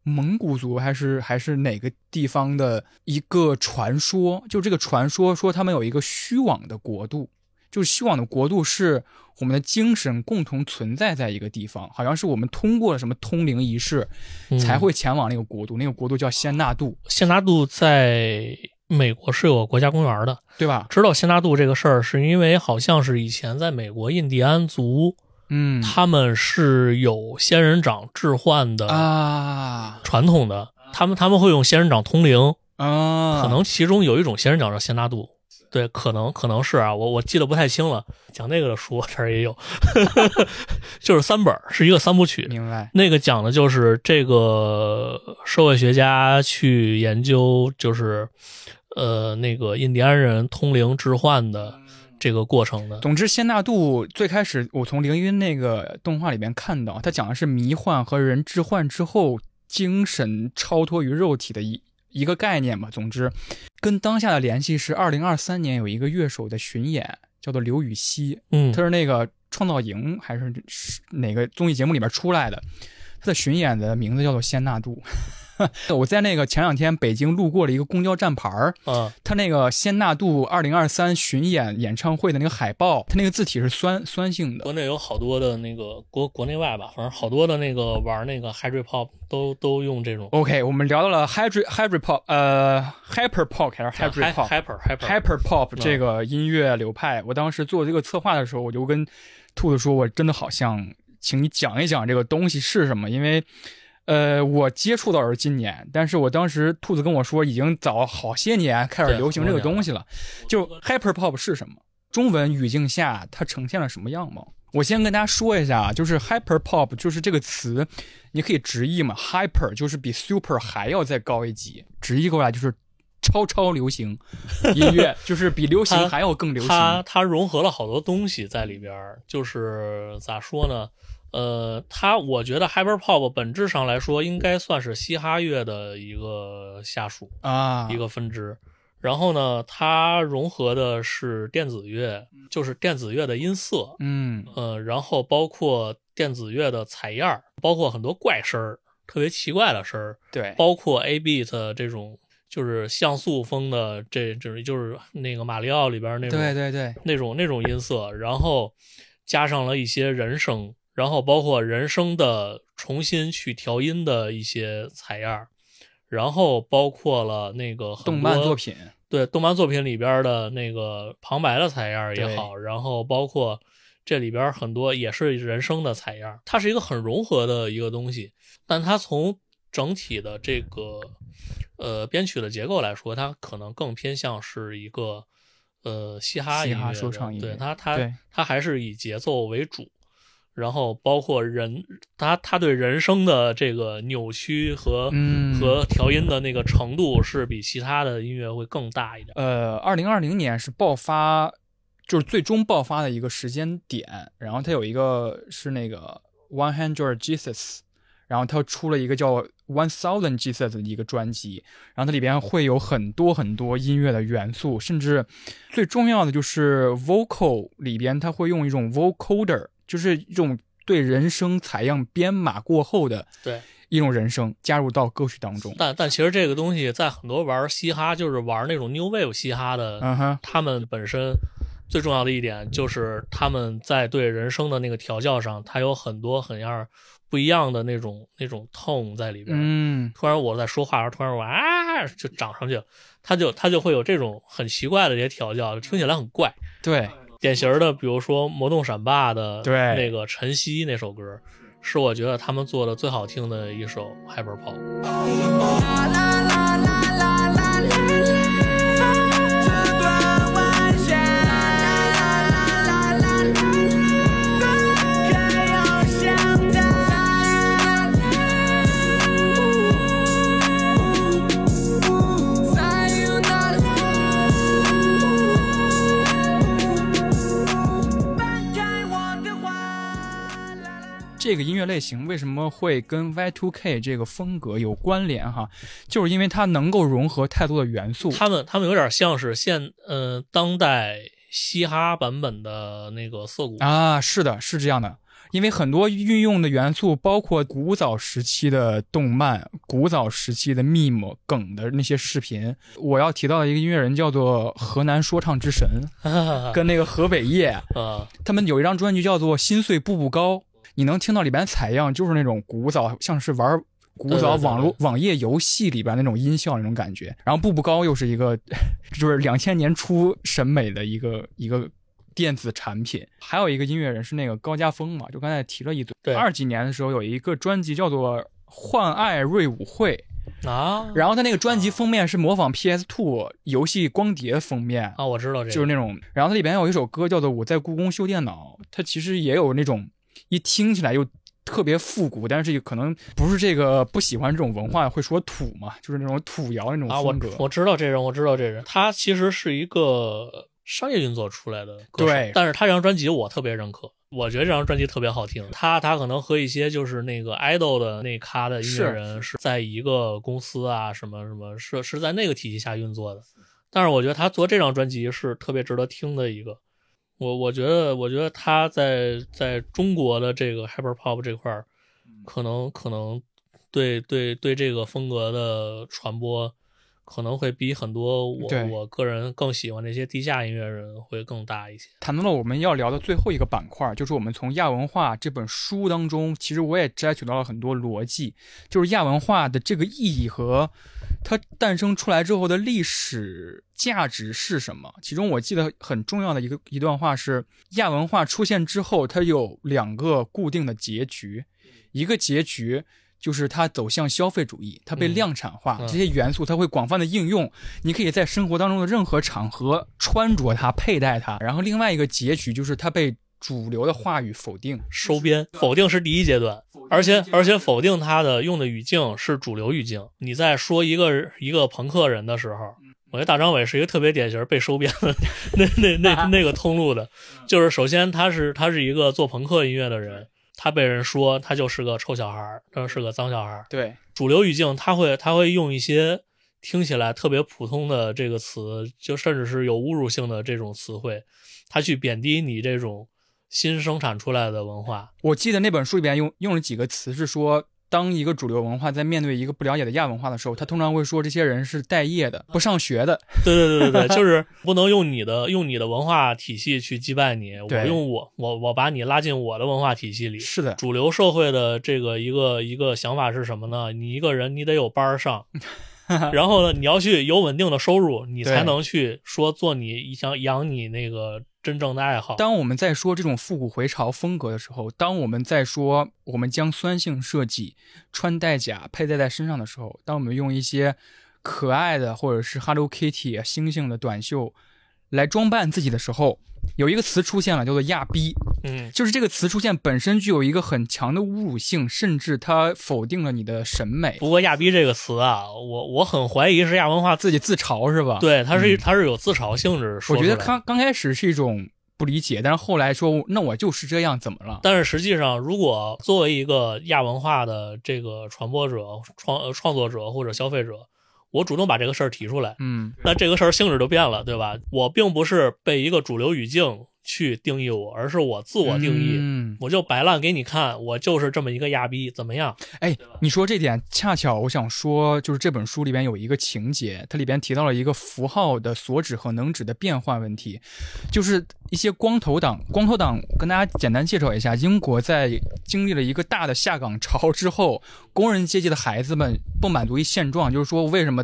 蒙古族还是还是哪个地方的一个传说，就这个传说说他们有一个虚妄的国度，就是希望的国度是我们的精神共同存在在一个地方，好像是我们通过了什么通灵仪式，嗯才会前往那个国度，那个国度叫仙纳度，仙纳度在美国是有国家公园的。对吧？知道仙纳度这个事儿，是因为好像是以前在美国印第安族，嗯他们是有仙人掌置换的啊传统的，他们他们会用仙人掌通灵，啊，可能其中有一种仙人掌叫仙纳度。对，可能可能是啊，我我记得不太清了。讲那个的书这儿也有，就是三本，是一个三部曲。明白，那个讲的就是这个社会学家去研究，就是呃那个印第安人通灵置换的这个过程的。总之，仙纳度最开始我从凌云那个动画里面看到，他讲的是迷幻和人置换之后精神超脱于肉体的一一个概念吧。总之，跟当下的联系是二零二三年有一个乐手的巡演，叫做刘禹锡，嗯他是那个创造营还是是哪个综艺节目里面出来的，他的巡演的名字叫做仙纳度。我在那个前两天北京路过了一个公交站牌儿，啊，他那个仙纳度二零二三巡演演唱会的那个海报，它那个字体是酸酸性的。国内有好多的那个国国内外吧，反正好多的那个玩那个 Hybrid Pop 都都用这种 OK，我们聊到了 hybrid hybrid pop，呃，hyper pop 还是 hybrid pop？Hyper Hyper hyper pop 嗯这个音乐流派，我当时做这个策划的时候，我就跟兔子说，我真的好像请你讲一讲这个东西是什么，因为，呃，我接触到是今年，但是我当时兔子跟我说，已经早好些年开始流行这个东西了。就 hyper pop 是什么？中文语境下它呈现了什么样貌？我先跟大家说一下啊，就是 hyper pop，就是这个词，你可以直译嘛，hyper 就是比 super 还要再高一级，直译过来就是超超流行 音乐，就是比流行还要更流行。它它融合了好多东西在里边，就是咋说呢？呃，它我觉得 Hyper Pop 本质上来说应该算是嘻哈乐的一个下属，啊，一个分支。然后呢，它融合的是电子乐，就是电子乐的音色，嗯。呃，然后包括电子乐的采样儿，包括很多怪声儿，特别奇怪的声儿，对，包括 A beat 这种就是像素风的这这就是那个马里奥里边那种对对对，那种那种音色，然后加上了一些人声，然后包括人声的重新去调音的一些采样，然后包括了那个很多动漫作品，对动漫作品里边的那个旁白的采样也好，然后包括这里边很多也是人声的采样，它是一个很融合的一个东西，但它从整体的这个呃编曲的结构来说，它可能更偏向是一个呃嘻哈嘻哈音乐的说唱音乐对它它它还是以节奏为主。然后包括人，他他对人声的这个扭曲和、嗯和调音的那个程度是比其他的音乐会更大一点。呃，二零二零年是爆发，就是最终爆发的一个时间点。然后它有一个是那个 One Hundred Jesus，然后它出了一个叫 One Thousand Jesus 的一个专辑，然后它里边会有很多很多音乐的元素，甚至最重要的就是 vocal 里边，它会用一种 vocoder，就是一种对人声采样编码过后的对。一种人声加入到歌曲当中。但但其实这个东西在很多玩嘻哈，就是玩那种 new wave 嘻哈的，嗯哼，他们本身最重要的一点就是他们在对人声的那个调教上，它有很多很样不一样的那种那种 tone 在里边。嗯，突然我在说话的时候，突然我啊就涨上去了，他就他就会有这种很奇怪的这些调教，听起来很怪。对，典型的，比如说《魔动闪霸》的对那个晨曦那首歌，是我觉得他们做的最好听的一首 hyper 这个音乐类型为什么会跟 Y2K 这个风格有关联哈？就是因为它能够融合太多的元素。他们他们有点像是现呃当代嘻哈版本的那个涩谷啊，是的，是这样的。因为很多运用的元素包括古早时期的动漫、古早时期的 meme 梗的那些视频。我要提到的一个音乐人叫做河南说唱之神，跟那个河北叶，啊他们有一张专辑叫做《心碎步步高》，你能听到里边采样就是那种古早，像是玩古早网络网页游戏里边那种音效那种感觉。然后步步高又是一个，就是两千年初审美的一个一个电子产品。还有一个音乐人是那个高家峰嘛，就刚才提了一嘴。对二几年的时候有一个专辑叫做《幻爱瑞舞会》，啊然后他那个专辑封面是模仿 PS Two 游戏光碟封面。啊！我知道这个，就是那种，然后它里边有一首歌叫做《我在故宫修电脑》，它其实也有那种一听起来又特别复古，但是可能不是这个不喜欢这种文化会说土嘛，就是那种土窑那种啊，我风格。我知道这人，我知道这人，他其实是一个商业运作出来的歌手，对但是他这张专辑我特别认可，我觉得这张专辑特别好听。他他可能和一些就是那个 idol 的那咖的音乐人是在一个公司啊，什么什么是是在那个体系下运作的，但是我觉得他做这张专辑是特别值得听的一个。我我觉得，我觉得他在在中国的这个 hyper pop 这块儿，可能可能对对对这个风格的传播，可能会比很多我我个人更喜欢那些地下音乐人会更大一些。谈到了我们要聊的最后一个板块，就是我们从亚文化这本书当中，其实我也摘取到了很多逻辑，就是亚文化的这个意义和它诞生出来之后的历史价值是什么。其中我记得很重要的一个一段话是，亚文化出现之后，它有两个固定的结局，一个结局。就是它走向消费主义，它被嗯量产化，嗯这些元素它会广泛的应用，你可以在生活当中的任何场合穿着它、佩戴它。然后另外一个结局就是它被主流的话语否定。收编否定是第一阶段，而且而且否定它的用的语境是主流语境。你在说一个一个朋克人的时候，我觉得大张伟是一个特别典型被收编的 那那那 那个通路的，就是首先他是他是一个做朋克音乐的人，他被人说他就是个臭小孩儿，他是个脏小孩儿。对，主流语境他会他会用一些听起来特别普通的这个词，就甚至是有侮辱性的这种词汇，他去贬低你这种新生产出来的文化。我记得那本书里边用用了几个词，是说当一个主流文化在面对一个不了解的亚文化的时候，他通常会说这些人是待业的、不上学的。对对对对对，就是不能用你的用你的文化体系去击败你，我用我我我把你拉进我的文化体系里。是的，主流社会的这个一个一个想法是什么呢？你一个人你得有班儿上，然后呢，你要去有稳定的收入，你才能去说做你想养你那个真正的爱好。当我们在说这种复古回潮风格的时候，当我们在说我们将酸性设计穿戴甲佩戴在身上的时候，当我们用一些可爱的或者是 Hello Kitty 星星的短袖来装扮自己的时候，有一个词出现了，叫做“亚逼”。嗯，就是这个词出现本身具有一个很强的侮辱性，甚至它否定了你的审美，不过“亚逼”这个词啊，我我很怀疑是亚文化自自己自嘲是吧？，对，它是、嗯它是有自嘲性质。我觉得刚刚开始是一种不理解，但是后来说那我就是这样，怎么了？但是实际上，如果作为一个亚文化的这个传播者、创呃创作者或者消费者，我主动把这个事儿提出来，嗯，那这个事儿性质就变了，对吧？我并不是被一个主流语境去定义我，而是我自我定义。嗯，我就摆烂给你看，我就是这么一个亚逼，怎么样？哎，你说这点，恰巧我想说，就是这本书里边有一个情节，它里边提到了一个符号的所指和能指的变换问题，就是一些光头党。光头党跟大家简单介绍一下，英国在经历了一个大的下岗潮之后，工人阶级的孩子们不满足于现状，就是说为什么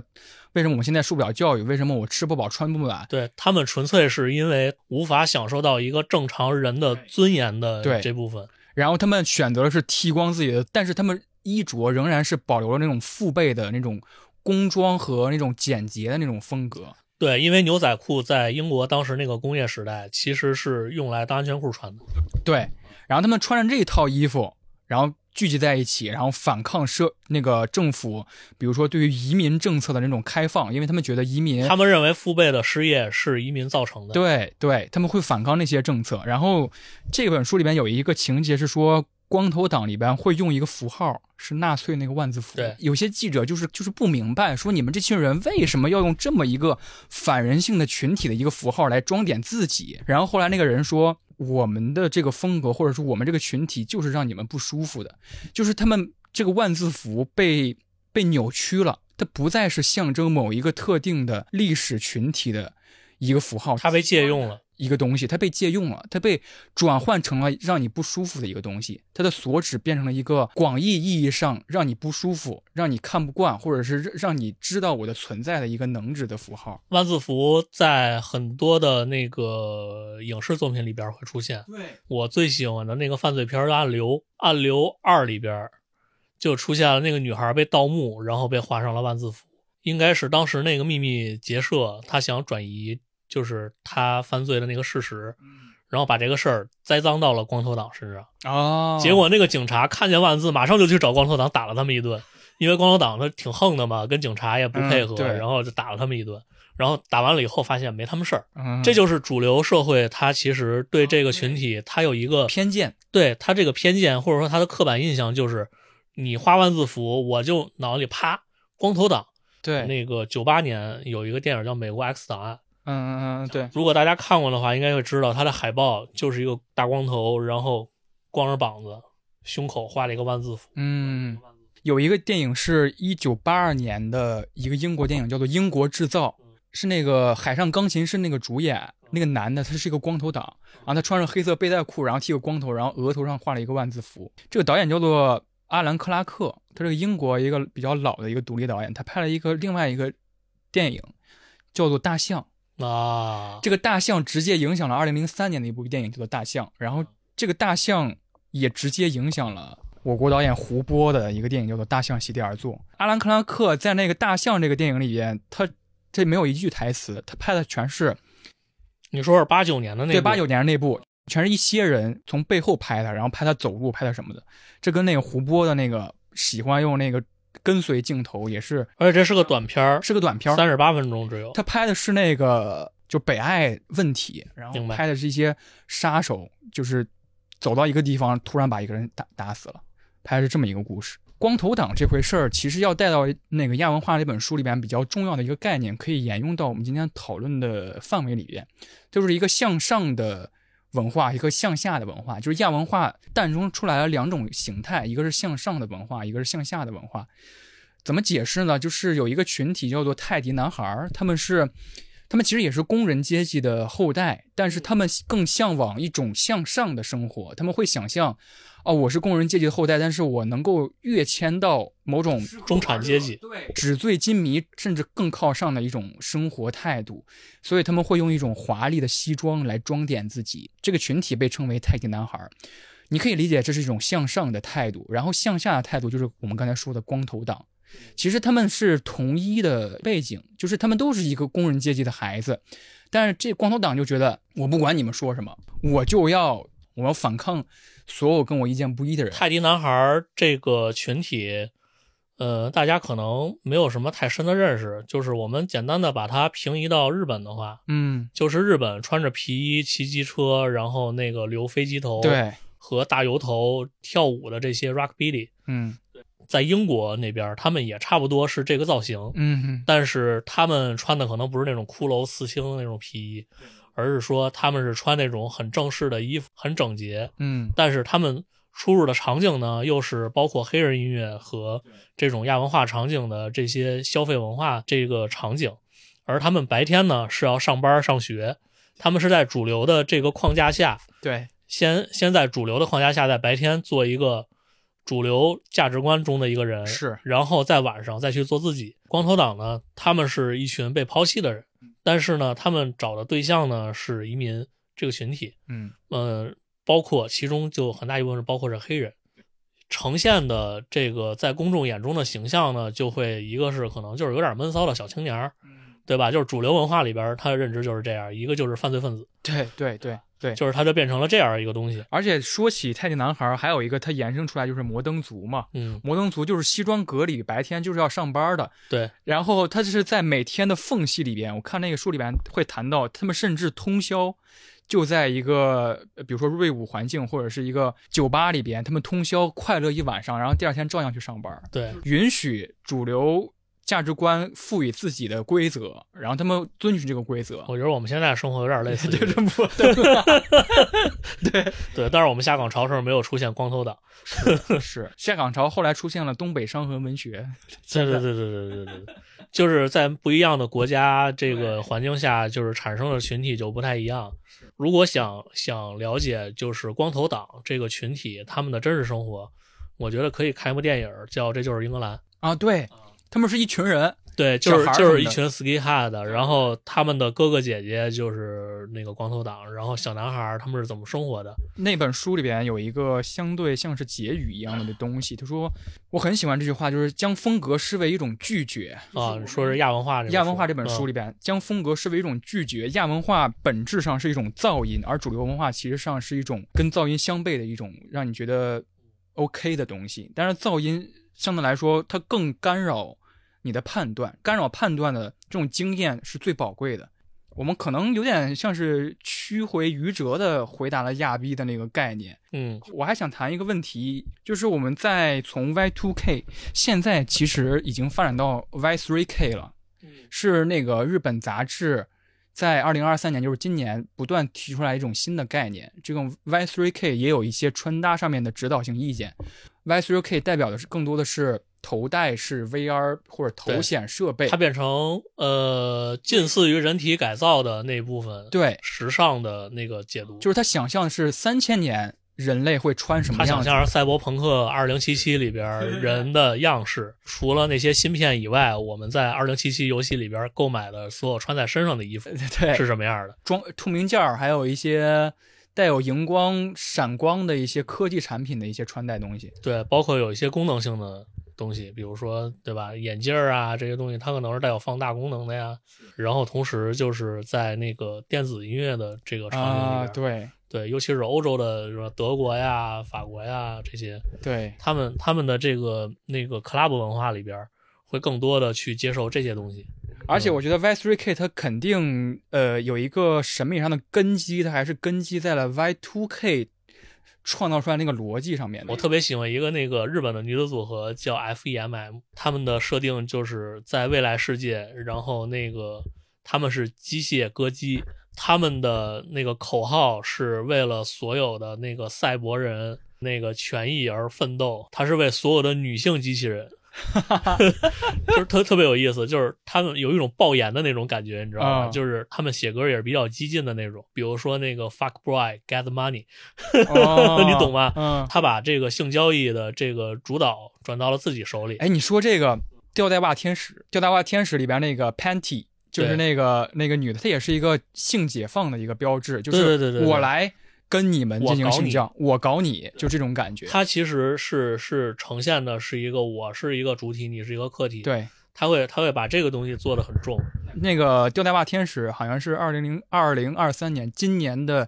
为什么我们现在受不了教育，为什么我吃不饱穿不暖？对他们纯粹是因为无法享受到一个正常人的尊严的对这部分。然后他们选择的是剃光自己的，但是他们衣着仍然是保留了那种父辈的那种工装和那种简洁的那种风格。对，因为牛仔裤在英国当时那个工业时代其实是用来当安全裤穿的。对，然后他们穿着这套衣服，然后聚集在一起，然后反抗社那个政府，比如说对于移民政策的那种开放，因为他们觉得移民他们认为父辈的失业是移民造成的。对对，他们会反抗那些政策。然后这本书里面有一个情节是说，光头党里边会用一个符号，是纳粹那个万字符。对有些记者就是就是不明白，说你们这群人为什么要用这么一个反人性的群体的一个符号来装点自己？然后后来那个人说。我们的这个风格，或者说我们这个群体，就是让你们不舒服的，就是他们这个万字符被被扭曲了，它不再是象征某一个特定的历史群体的一个符号，它被借用了。一个东西，它被借用了，它被转换成了让你不舒服的一个东西，它的所指变成了一个广义意义上让你不舒服、让你看不惯，或者是让你知道我的存在的一个能指的符号。万字符在很多的那个影视作品里边会出现。对，我最喜欢的那个犯罪片《暗流》，《暗流二》里边就出现了那个女孩被盗墓，然后被画上了万字符，应该是当时那个秘密结社他想转移。就是他犯罪的那个事实，然后把这个事儿栽赃到了光头党身上。哦，结果那个警察看见万字，马上就去找光头党打了他们一顿，因为光头党他挺横的嘛，跟警察也不配合，嗯、然后就打了他们一顿。然后打完了以后，发现没他们事儿。嗯、这就是主流社会，他其实对这个群体，他有一个偏见，对他这个偏见或者说他的刻板印象就是，你画万字符，我就脑子里啪光头党。对，那个九八年有一个电影叫《美国 X 档案》。嗯嗯嗯，对。如果大家看过的话，应该会知道他的海报就是一个大光头，然后光着膀子，胸口画了一个万字符。嗯，有一个电影是一九八二年的一个英国电影，叫做《英国制造》，是那个海上钢琴师那个主演，那个男的他是一个光头党，然后他穿着黑色背带裤，然后剃个光头，然后额头上画了一个万字符。这个导演叫做阿兰克拉克，他是个英国一个比较老的一个独立导演，他拍了一个另外一个电影，叫做《大象》。啊，这个大象直接影响了二零零三年的一部电影，叫做《大象》。然后这个大象也直接影响了我国导演胡波的一个电影，叫做《大象席地而坐》。阿兰克拉克在那个《大象》这个电影里边，他这没有一句台词，他拍的全是，你说是八九年的那部对八九年那部，全是一些人从背后拍他，然后拍他走路，拍他什么的。这跟那个胡波的那个喜欢用那个跟随镜头也是，而且这是个短片儿，是个短片儿，三十八分钟只有。他拍的是那个就北爱问题，然后拍的是一些杀手，就是走到一个地方突然把一个人打打死了，拍的是这么一个故事。光头党这回事儿，其实要带到那个亚文化这本书里边比较重要的一个概念，可以沿用到我们今天讨论的范围里边，就是一个向上的文化，一个向下的文化。就是亚文化诞生出来了两种形态，一个是向上的文化，一个是向下的文化。怎么解释呢？就是有一个群体叫做泰迪男孩儿，他们是，他们其实也是工人阶级的后代，但是他们更向往一种向上的生活。他们会想象，哦，我是工人阶级的后代，但是我能够跃迁到某种中产阶级，对，纸醉金迷，甚至更靠上的一种生活态度。所以他们会用一种华丽的西装来装点自己。这个群体被称为泰迪男孩儿。你可以理解这是一种向上的态度，然后向下的态度就是我们刚才说的光头党。其实他们是同一的背景，就是他们都是一个工人阶级的孩子，但是这光头党就觉得我不管你们说什么，我就要我要反抗所有跟我意见不一的人。泰迪男孩儿这个群体，呃，大家可能没有什么太深的认识，就是我们简单的把它平移到日本的话，嗯，就是日本穿着皮衣骑机车，然后那个留飞机头，对，和大油头跳舞的这些 rockabilly，嗯。在英国那边他们也差不多是这个造型，嗯但是他们穿的可能不是那种骷髅刺青的那种皮衣，而是说他们是穿那种很正式的衣服，很整洁，嗯。但是他们出入的场景呢，又是包括黑人音乐和这种亚文化场景的这些消费文化这个场景，而他们白天呢是要上班上学，他们是在主流的这个框架下，对，先先在主流的框架下，在白天做一个主流价值观中的一个人，是然后在晚上再去做自己。光头党呢，他们是一群被抛弃的人，但是呢，他们找的对象呢是移民这个群体，嗯。呃，包括其中就很大一部分是包括是黑人，呈现的这个在公众眼中的形象呢，就会一个是可能就是有点闷骚的小青年儿，对吧？就是主流文化里边儿他的认知就是这样，一个就是犯罪分子，对对对对。就是它就变成了这样一个东西。而且说起太极男孩，还有一个它延伸出来就是摩登族嘛，嗯，摩登族就是西装革履，白天就是要上班的。对，然后他就是在每天的缝隙里边，我看那个书里边会谈到，他们甚至通宵就在一个，呃比如说瑞舞环境或者是一个酒吧里边，他们通宵快乐一晚上，然后第二天照样去上班，对，允许主流价值观赋予自己的规则，然后他们遵循这个规则。我觉得我们现在生活有点类似，对对不对？对 对，但是我们下岗潮时候没有出现光头党，是 下岗潮后来出现了东北伤痕文学。对对对对对对对，就是在不一样的国家这个环境下，就是产生的群体就不太一样。如果想想了解就是光头党这个群体他们的真实生活，我觉得可以开部电影叫《这就是英格兰》啊，对。他们是一群人，对，就是就是一群 ski head，然后他们的哥哥姐姐就是那个光头党，然后小男孩儿他们是怎么生活的？那本书里边有一个相对像是结语一样的东西，他说我很喜欢这句话，就是将风格视为一种拒绝。啊，说是亚文化这亚文化这本书嗯里边，将风格视为一种拒绝。亚文化本质上是一种噪音，而主流文化其实上是一种跟噪音相悖的一种让你觉得 OK 的东西。但是噪音相对来说，它更干扰你的判断，干扰判断的这种经验是最宝贵的。我们可能有点像是曲回愚折的回答了亚逼的那个概念。嗯我还想谈一个问题，就是我们在从 Y2K 现在其实已经发展到 Y3K 了，是那个日本杂志在二零二三年，就是今年不断提出来一种新的概念。这个 Y3K 也有一些穿搭上面的指导性意见。Y3K 代表的是更多的是头戴式 VR 或者头显设备它，变成呃近似于人体改造的那部分，对，时尚的那个解读，就是他想象的是三千年人类会穿什么他样子。想象是赛博朋克二零七七里边 人的样式，除了那些芯片以外，我们在二零七七游戏里边购买的所有穿在身上的衣服 对，是什么样的？装透明件儿，还有一些带有荧光、闪光的一些科技产品的一些穿戴东西。对，包括有一些功能性的东西，比如说对吧，眼镜儿啊这些东西，它可能是带有放大功能的呀。然后同时就是在那个电子音乐的这个场景里边，啊，对对，尤其是欧洲的，什么德国呀、法国呀这些，对，他们他们的这个那个 club 文化里边儿，会更多的去接受这些东西。而且我觉得 Y3K 它肯定呃有一个审美上的根基，它还是根基在了 Y2K 创造出来那个逻辑上面的。我特别喜欢一个那个日本的女子组合叫 FEMM，他们的设定就是在未来世界，然后那个他们是机械歌姬，他们的那个口号是为了所有的那个赛博人那个权益而奋斗，他是为所有的女性机器人。就是特特别有意思，就是他们有一种爆言的那种感觉，你知道吗？啊就是他们写歌也是比较激进的那种，比如说那个 “fuck boy get money”，哦 你懂吗嗯，他把这个性交易的这个主导转到了自己手里。哎，你说这个吊带袜天使，吊带袜天使里边那个 Panty，就是那个那个女的，她也是一个性解放的一个标志，就是我来跟你们进行我搞你性交，我搞你，就这种感觉。它其实是是呈现的是一个我是一个主体，你是一个客体。，对，他会他会把这个东西做的很重。那个吊带袜天使好像是二零零二零二三年，今年的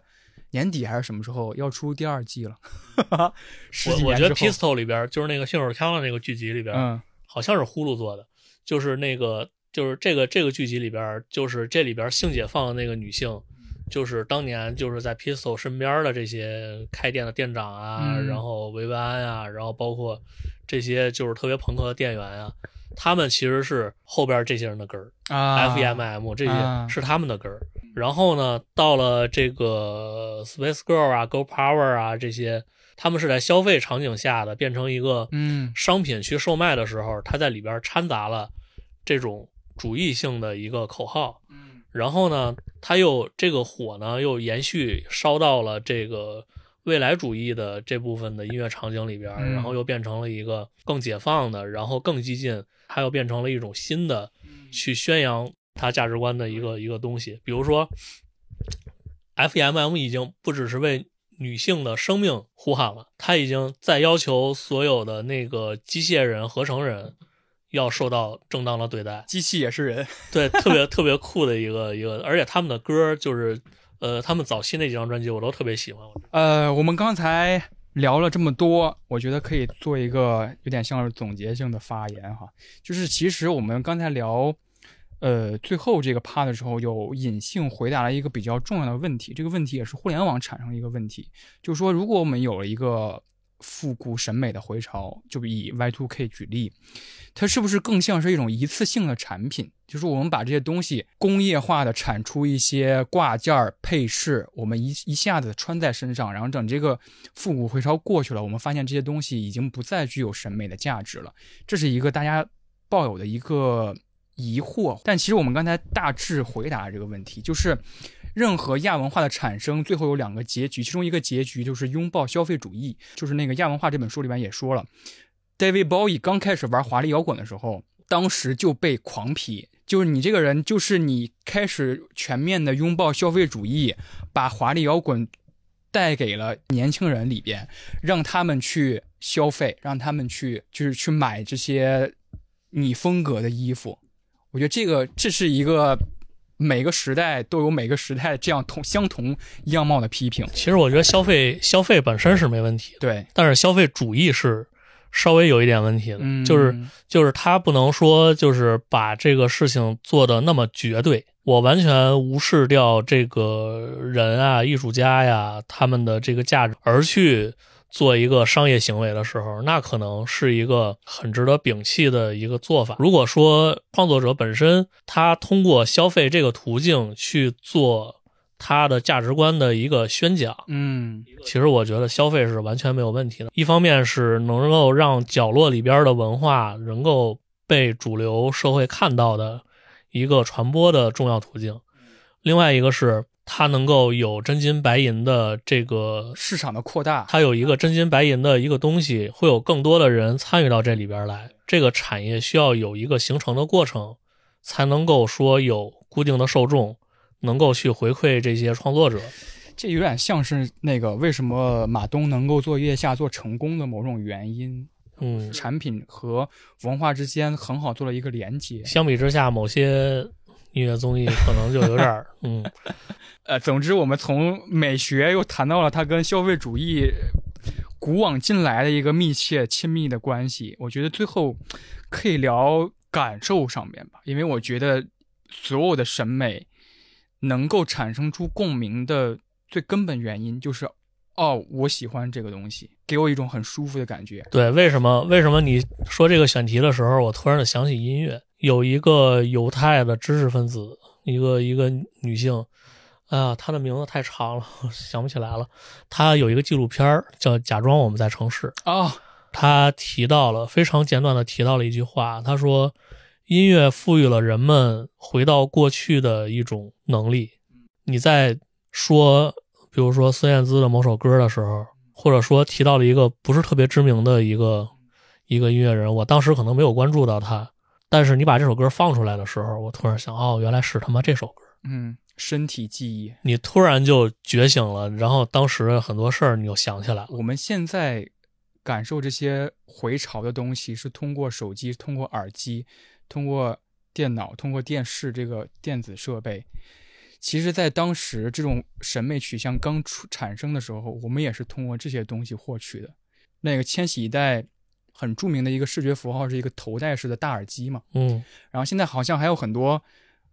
年底还是什么时候要出第二季了？十几我我觉得，Pistol 里边就是那个信手枪的那个剧集里边，嗯，好像是呼噜做的，就是那个就是这个这个剧集里边，就是这里边儿性解放的那个女性。就是当年就是在 Pistol 身边的这些开店的店长啊，嗯然后维维安啊，然后包括这些就是特别朋克的店员啊，他们其实是后边这些人的根儿、啊 f e m m 这啊些是他们的根儿。然后呢，到了这个 Space Girl 啊、Go Power 啊这些，他们是在消费场景下的变成一个嗯商品去售卖的时候，他在里边掺杂了这种主义性的一个口号。然后呢，它又这个火呢又延续烧到了这个未来主义的这部分的音乐场景里边，嗯然后又变成了一个更解放的，然后更激进，它又变成了一种新的去宣扬它价值观的一个一个东西。比如说，FEMM 已经不只是为女性的生命呼喊了，它已经在要求所有的那个机械人、合成人要受到正当的对待。机器也是人，对，特别特别酷的一个一个，而且他们的歌就是，呃，他们早期那几张专辑我都特别喜欢。呃，我们刚才聊了这么多，我觉得可以做一个有点像是总结性的发言哈，就是其实我们刚才聊，呃，最后这个趴的时候，有隐性回答了一个比较重要的问题，这个问题也是互联网产生的一个问题，就是说，如果我们有了一个复古审美的回潮，就以 Y2K 举例，它是不是更像是一种一次性的产品？就是我们把这些东西工业化的产出一些挂件儿、配饰，我们一一下子穿在身上，然后等这个复古回潮过去了，我们发现这些东西已经不再具有审美的价值了。这是一个大家抱有的一个疑惑。但其实我们刚才大致回答这个问题，就是任何亚文化的产生，最后有两个结局，其中一个结局就是拥抱消费主义。就是那个亚文化这本书里面也说了，David Bowie 刚开始玩华丽摇滚的时候，当时就被狂批。就是你这个人，就是你开始全面的拥抱消费主义，把华丽摇滚带给了年轻人里边，让他们去消费，让他们去就是去买这些你风格的衣服。我觉得这个这是一个每个时代都有每个时代这样同相同样貌的批评。其实我觉得消费消费本身是没问题的，对，但是消费主义是稍微有一点问题的，嗯，就是就是他不能说就是把这个事情做的那么绝对，我完全无视掉这个人啊、艺术家呀他们的这个价值，而去做一个商业行为的时候，那可能是一个很值得摒弃的一个做法。如果说创作者本身他通过消费这个途径去做他的价值观的一个宣讲，嗯其实我觉得消费是完全没有问题的。一方面是能够让角落里边的文化能够被主流社会看到的一个传播的重要途径，另外一个是它能够有真金白银的这个，市场的扩大，它有一个真金白银的一个东西，会有更多的人参与到这里边来。这个产业需要有一个形成的过程，才能够说有固定的受众，能够去回馈这些创作者。这有点像是那个为什么马东能够做月下做成功的某种原因。嗯，产品和文化之间很好做了一个连接。相比之下，某些音乐综艺可能就有点儿，嗯，呃，总之我们从美学又谈到了它跟消费主义古往今来的一个密切亲密的关系。我觉得最后可以聊感受上面吧，因为我觉得所有的审美能够产生出共鸣的最根本原因就是，哦，我喜欢这个东西，给我一种很舒服的感觉。对，为什么？为什么你说这个选题的时候，我突然的想起音乐？有一个犹太的知识分子，一个一个女性，哎呀，她的名字太长了，想不起来了。她有一个纪录片叫《假装我们在城市》，啊、她提到了非常简短的提到了一句话，她说：“音乐赋予了人们回到过去的一种能力。”你在说，比如说孙燕姿的某首歌的时候，或者说提到了一个不是特别知名的一个一个音乐人，我当时可能没有关注到他，但是你把这首歌放出来的时候，我突然想，哦，原来是他妈这首歌。嗯，身体记忆。你突然就觉醒了，然后当时很多事儿你就想起来了。我们现在感受这些回潮的东西，是通过手机、通过耳机、通过电脑、通过电视这个电子设备。其实，在当时这种审美取向刚出产生的时候，我们也是通过这些东西获取的。那个千禧一代很著名的一个视觉符号是一个头戴式的大耳机嘛。嗯然后现在好像还有很多，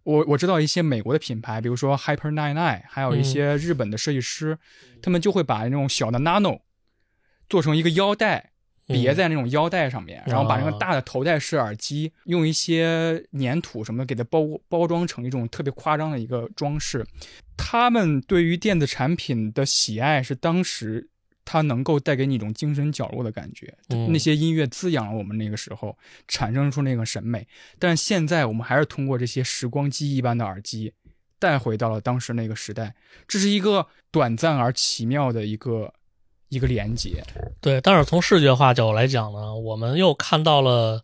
我我知道一些美国的品牌，比如说 Hyper Nine Nine，还有一些日本的设计师，他们就会把那种小的 Nano 做成一个腰带。别在那种腰带上面，然后把那个大的头戴式耳机用一些粘土什么的给它包包装成一种特别夸张的一个装饰。他们对于电子产品的喜爱是当时它能够带给你一种精神角落的感觉，嗯那些音乐滋养了我们那个时候，产生出那个审美。但是现在我们还是通过这些时光机一般的耳机，带回到了当时那个时代。这是一个短暂而奇妙的一个一个连接。对，但是从视觉化角度来讲呢，我们又看到了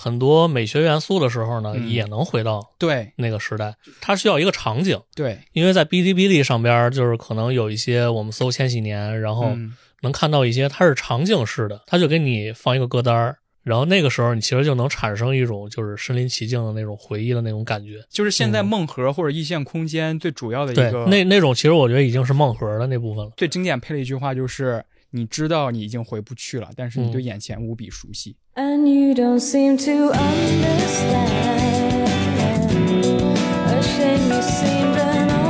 很多美学元素的时候呢，嗯也能回到对那个时代。它需要一个场景，对，因为在哔哩哔哩上边，就是可能有一些我们搜千禧年，然后嗯能看到一些它是场景式的，它就给你放一个歌单儿，然后那个时候你其实就能产生一种就是身临其境的那种回忆的那种感觉。就是现在嗯梦盒或者异线空间最主要的一对个，那那种其实我觉得已经是梦核的那部分了。最经典配了一句话，就是你知道你已经回不去了，但是你对嗯眼前无比熟悉。And you don't seem to understand. A shame you seemed an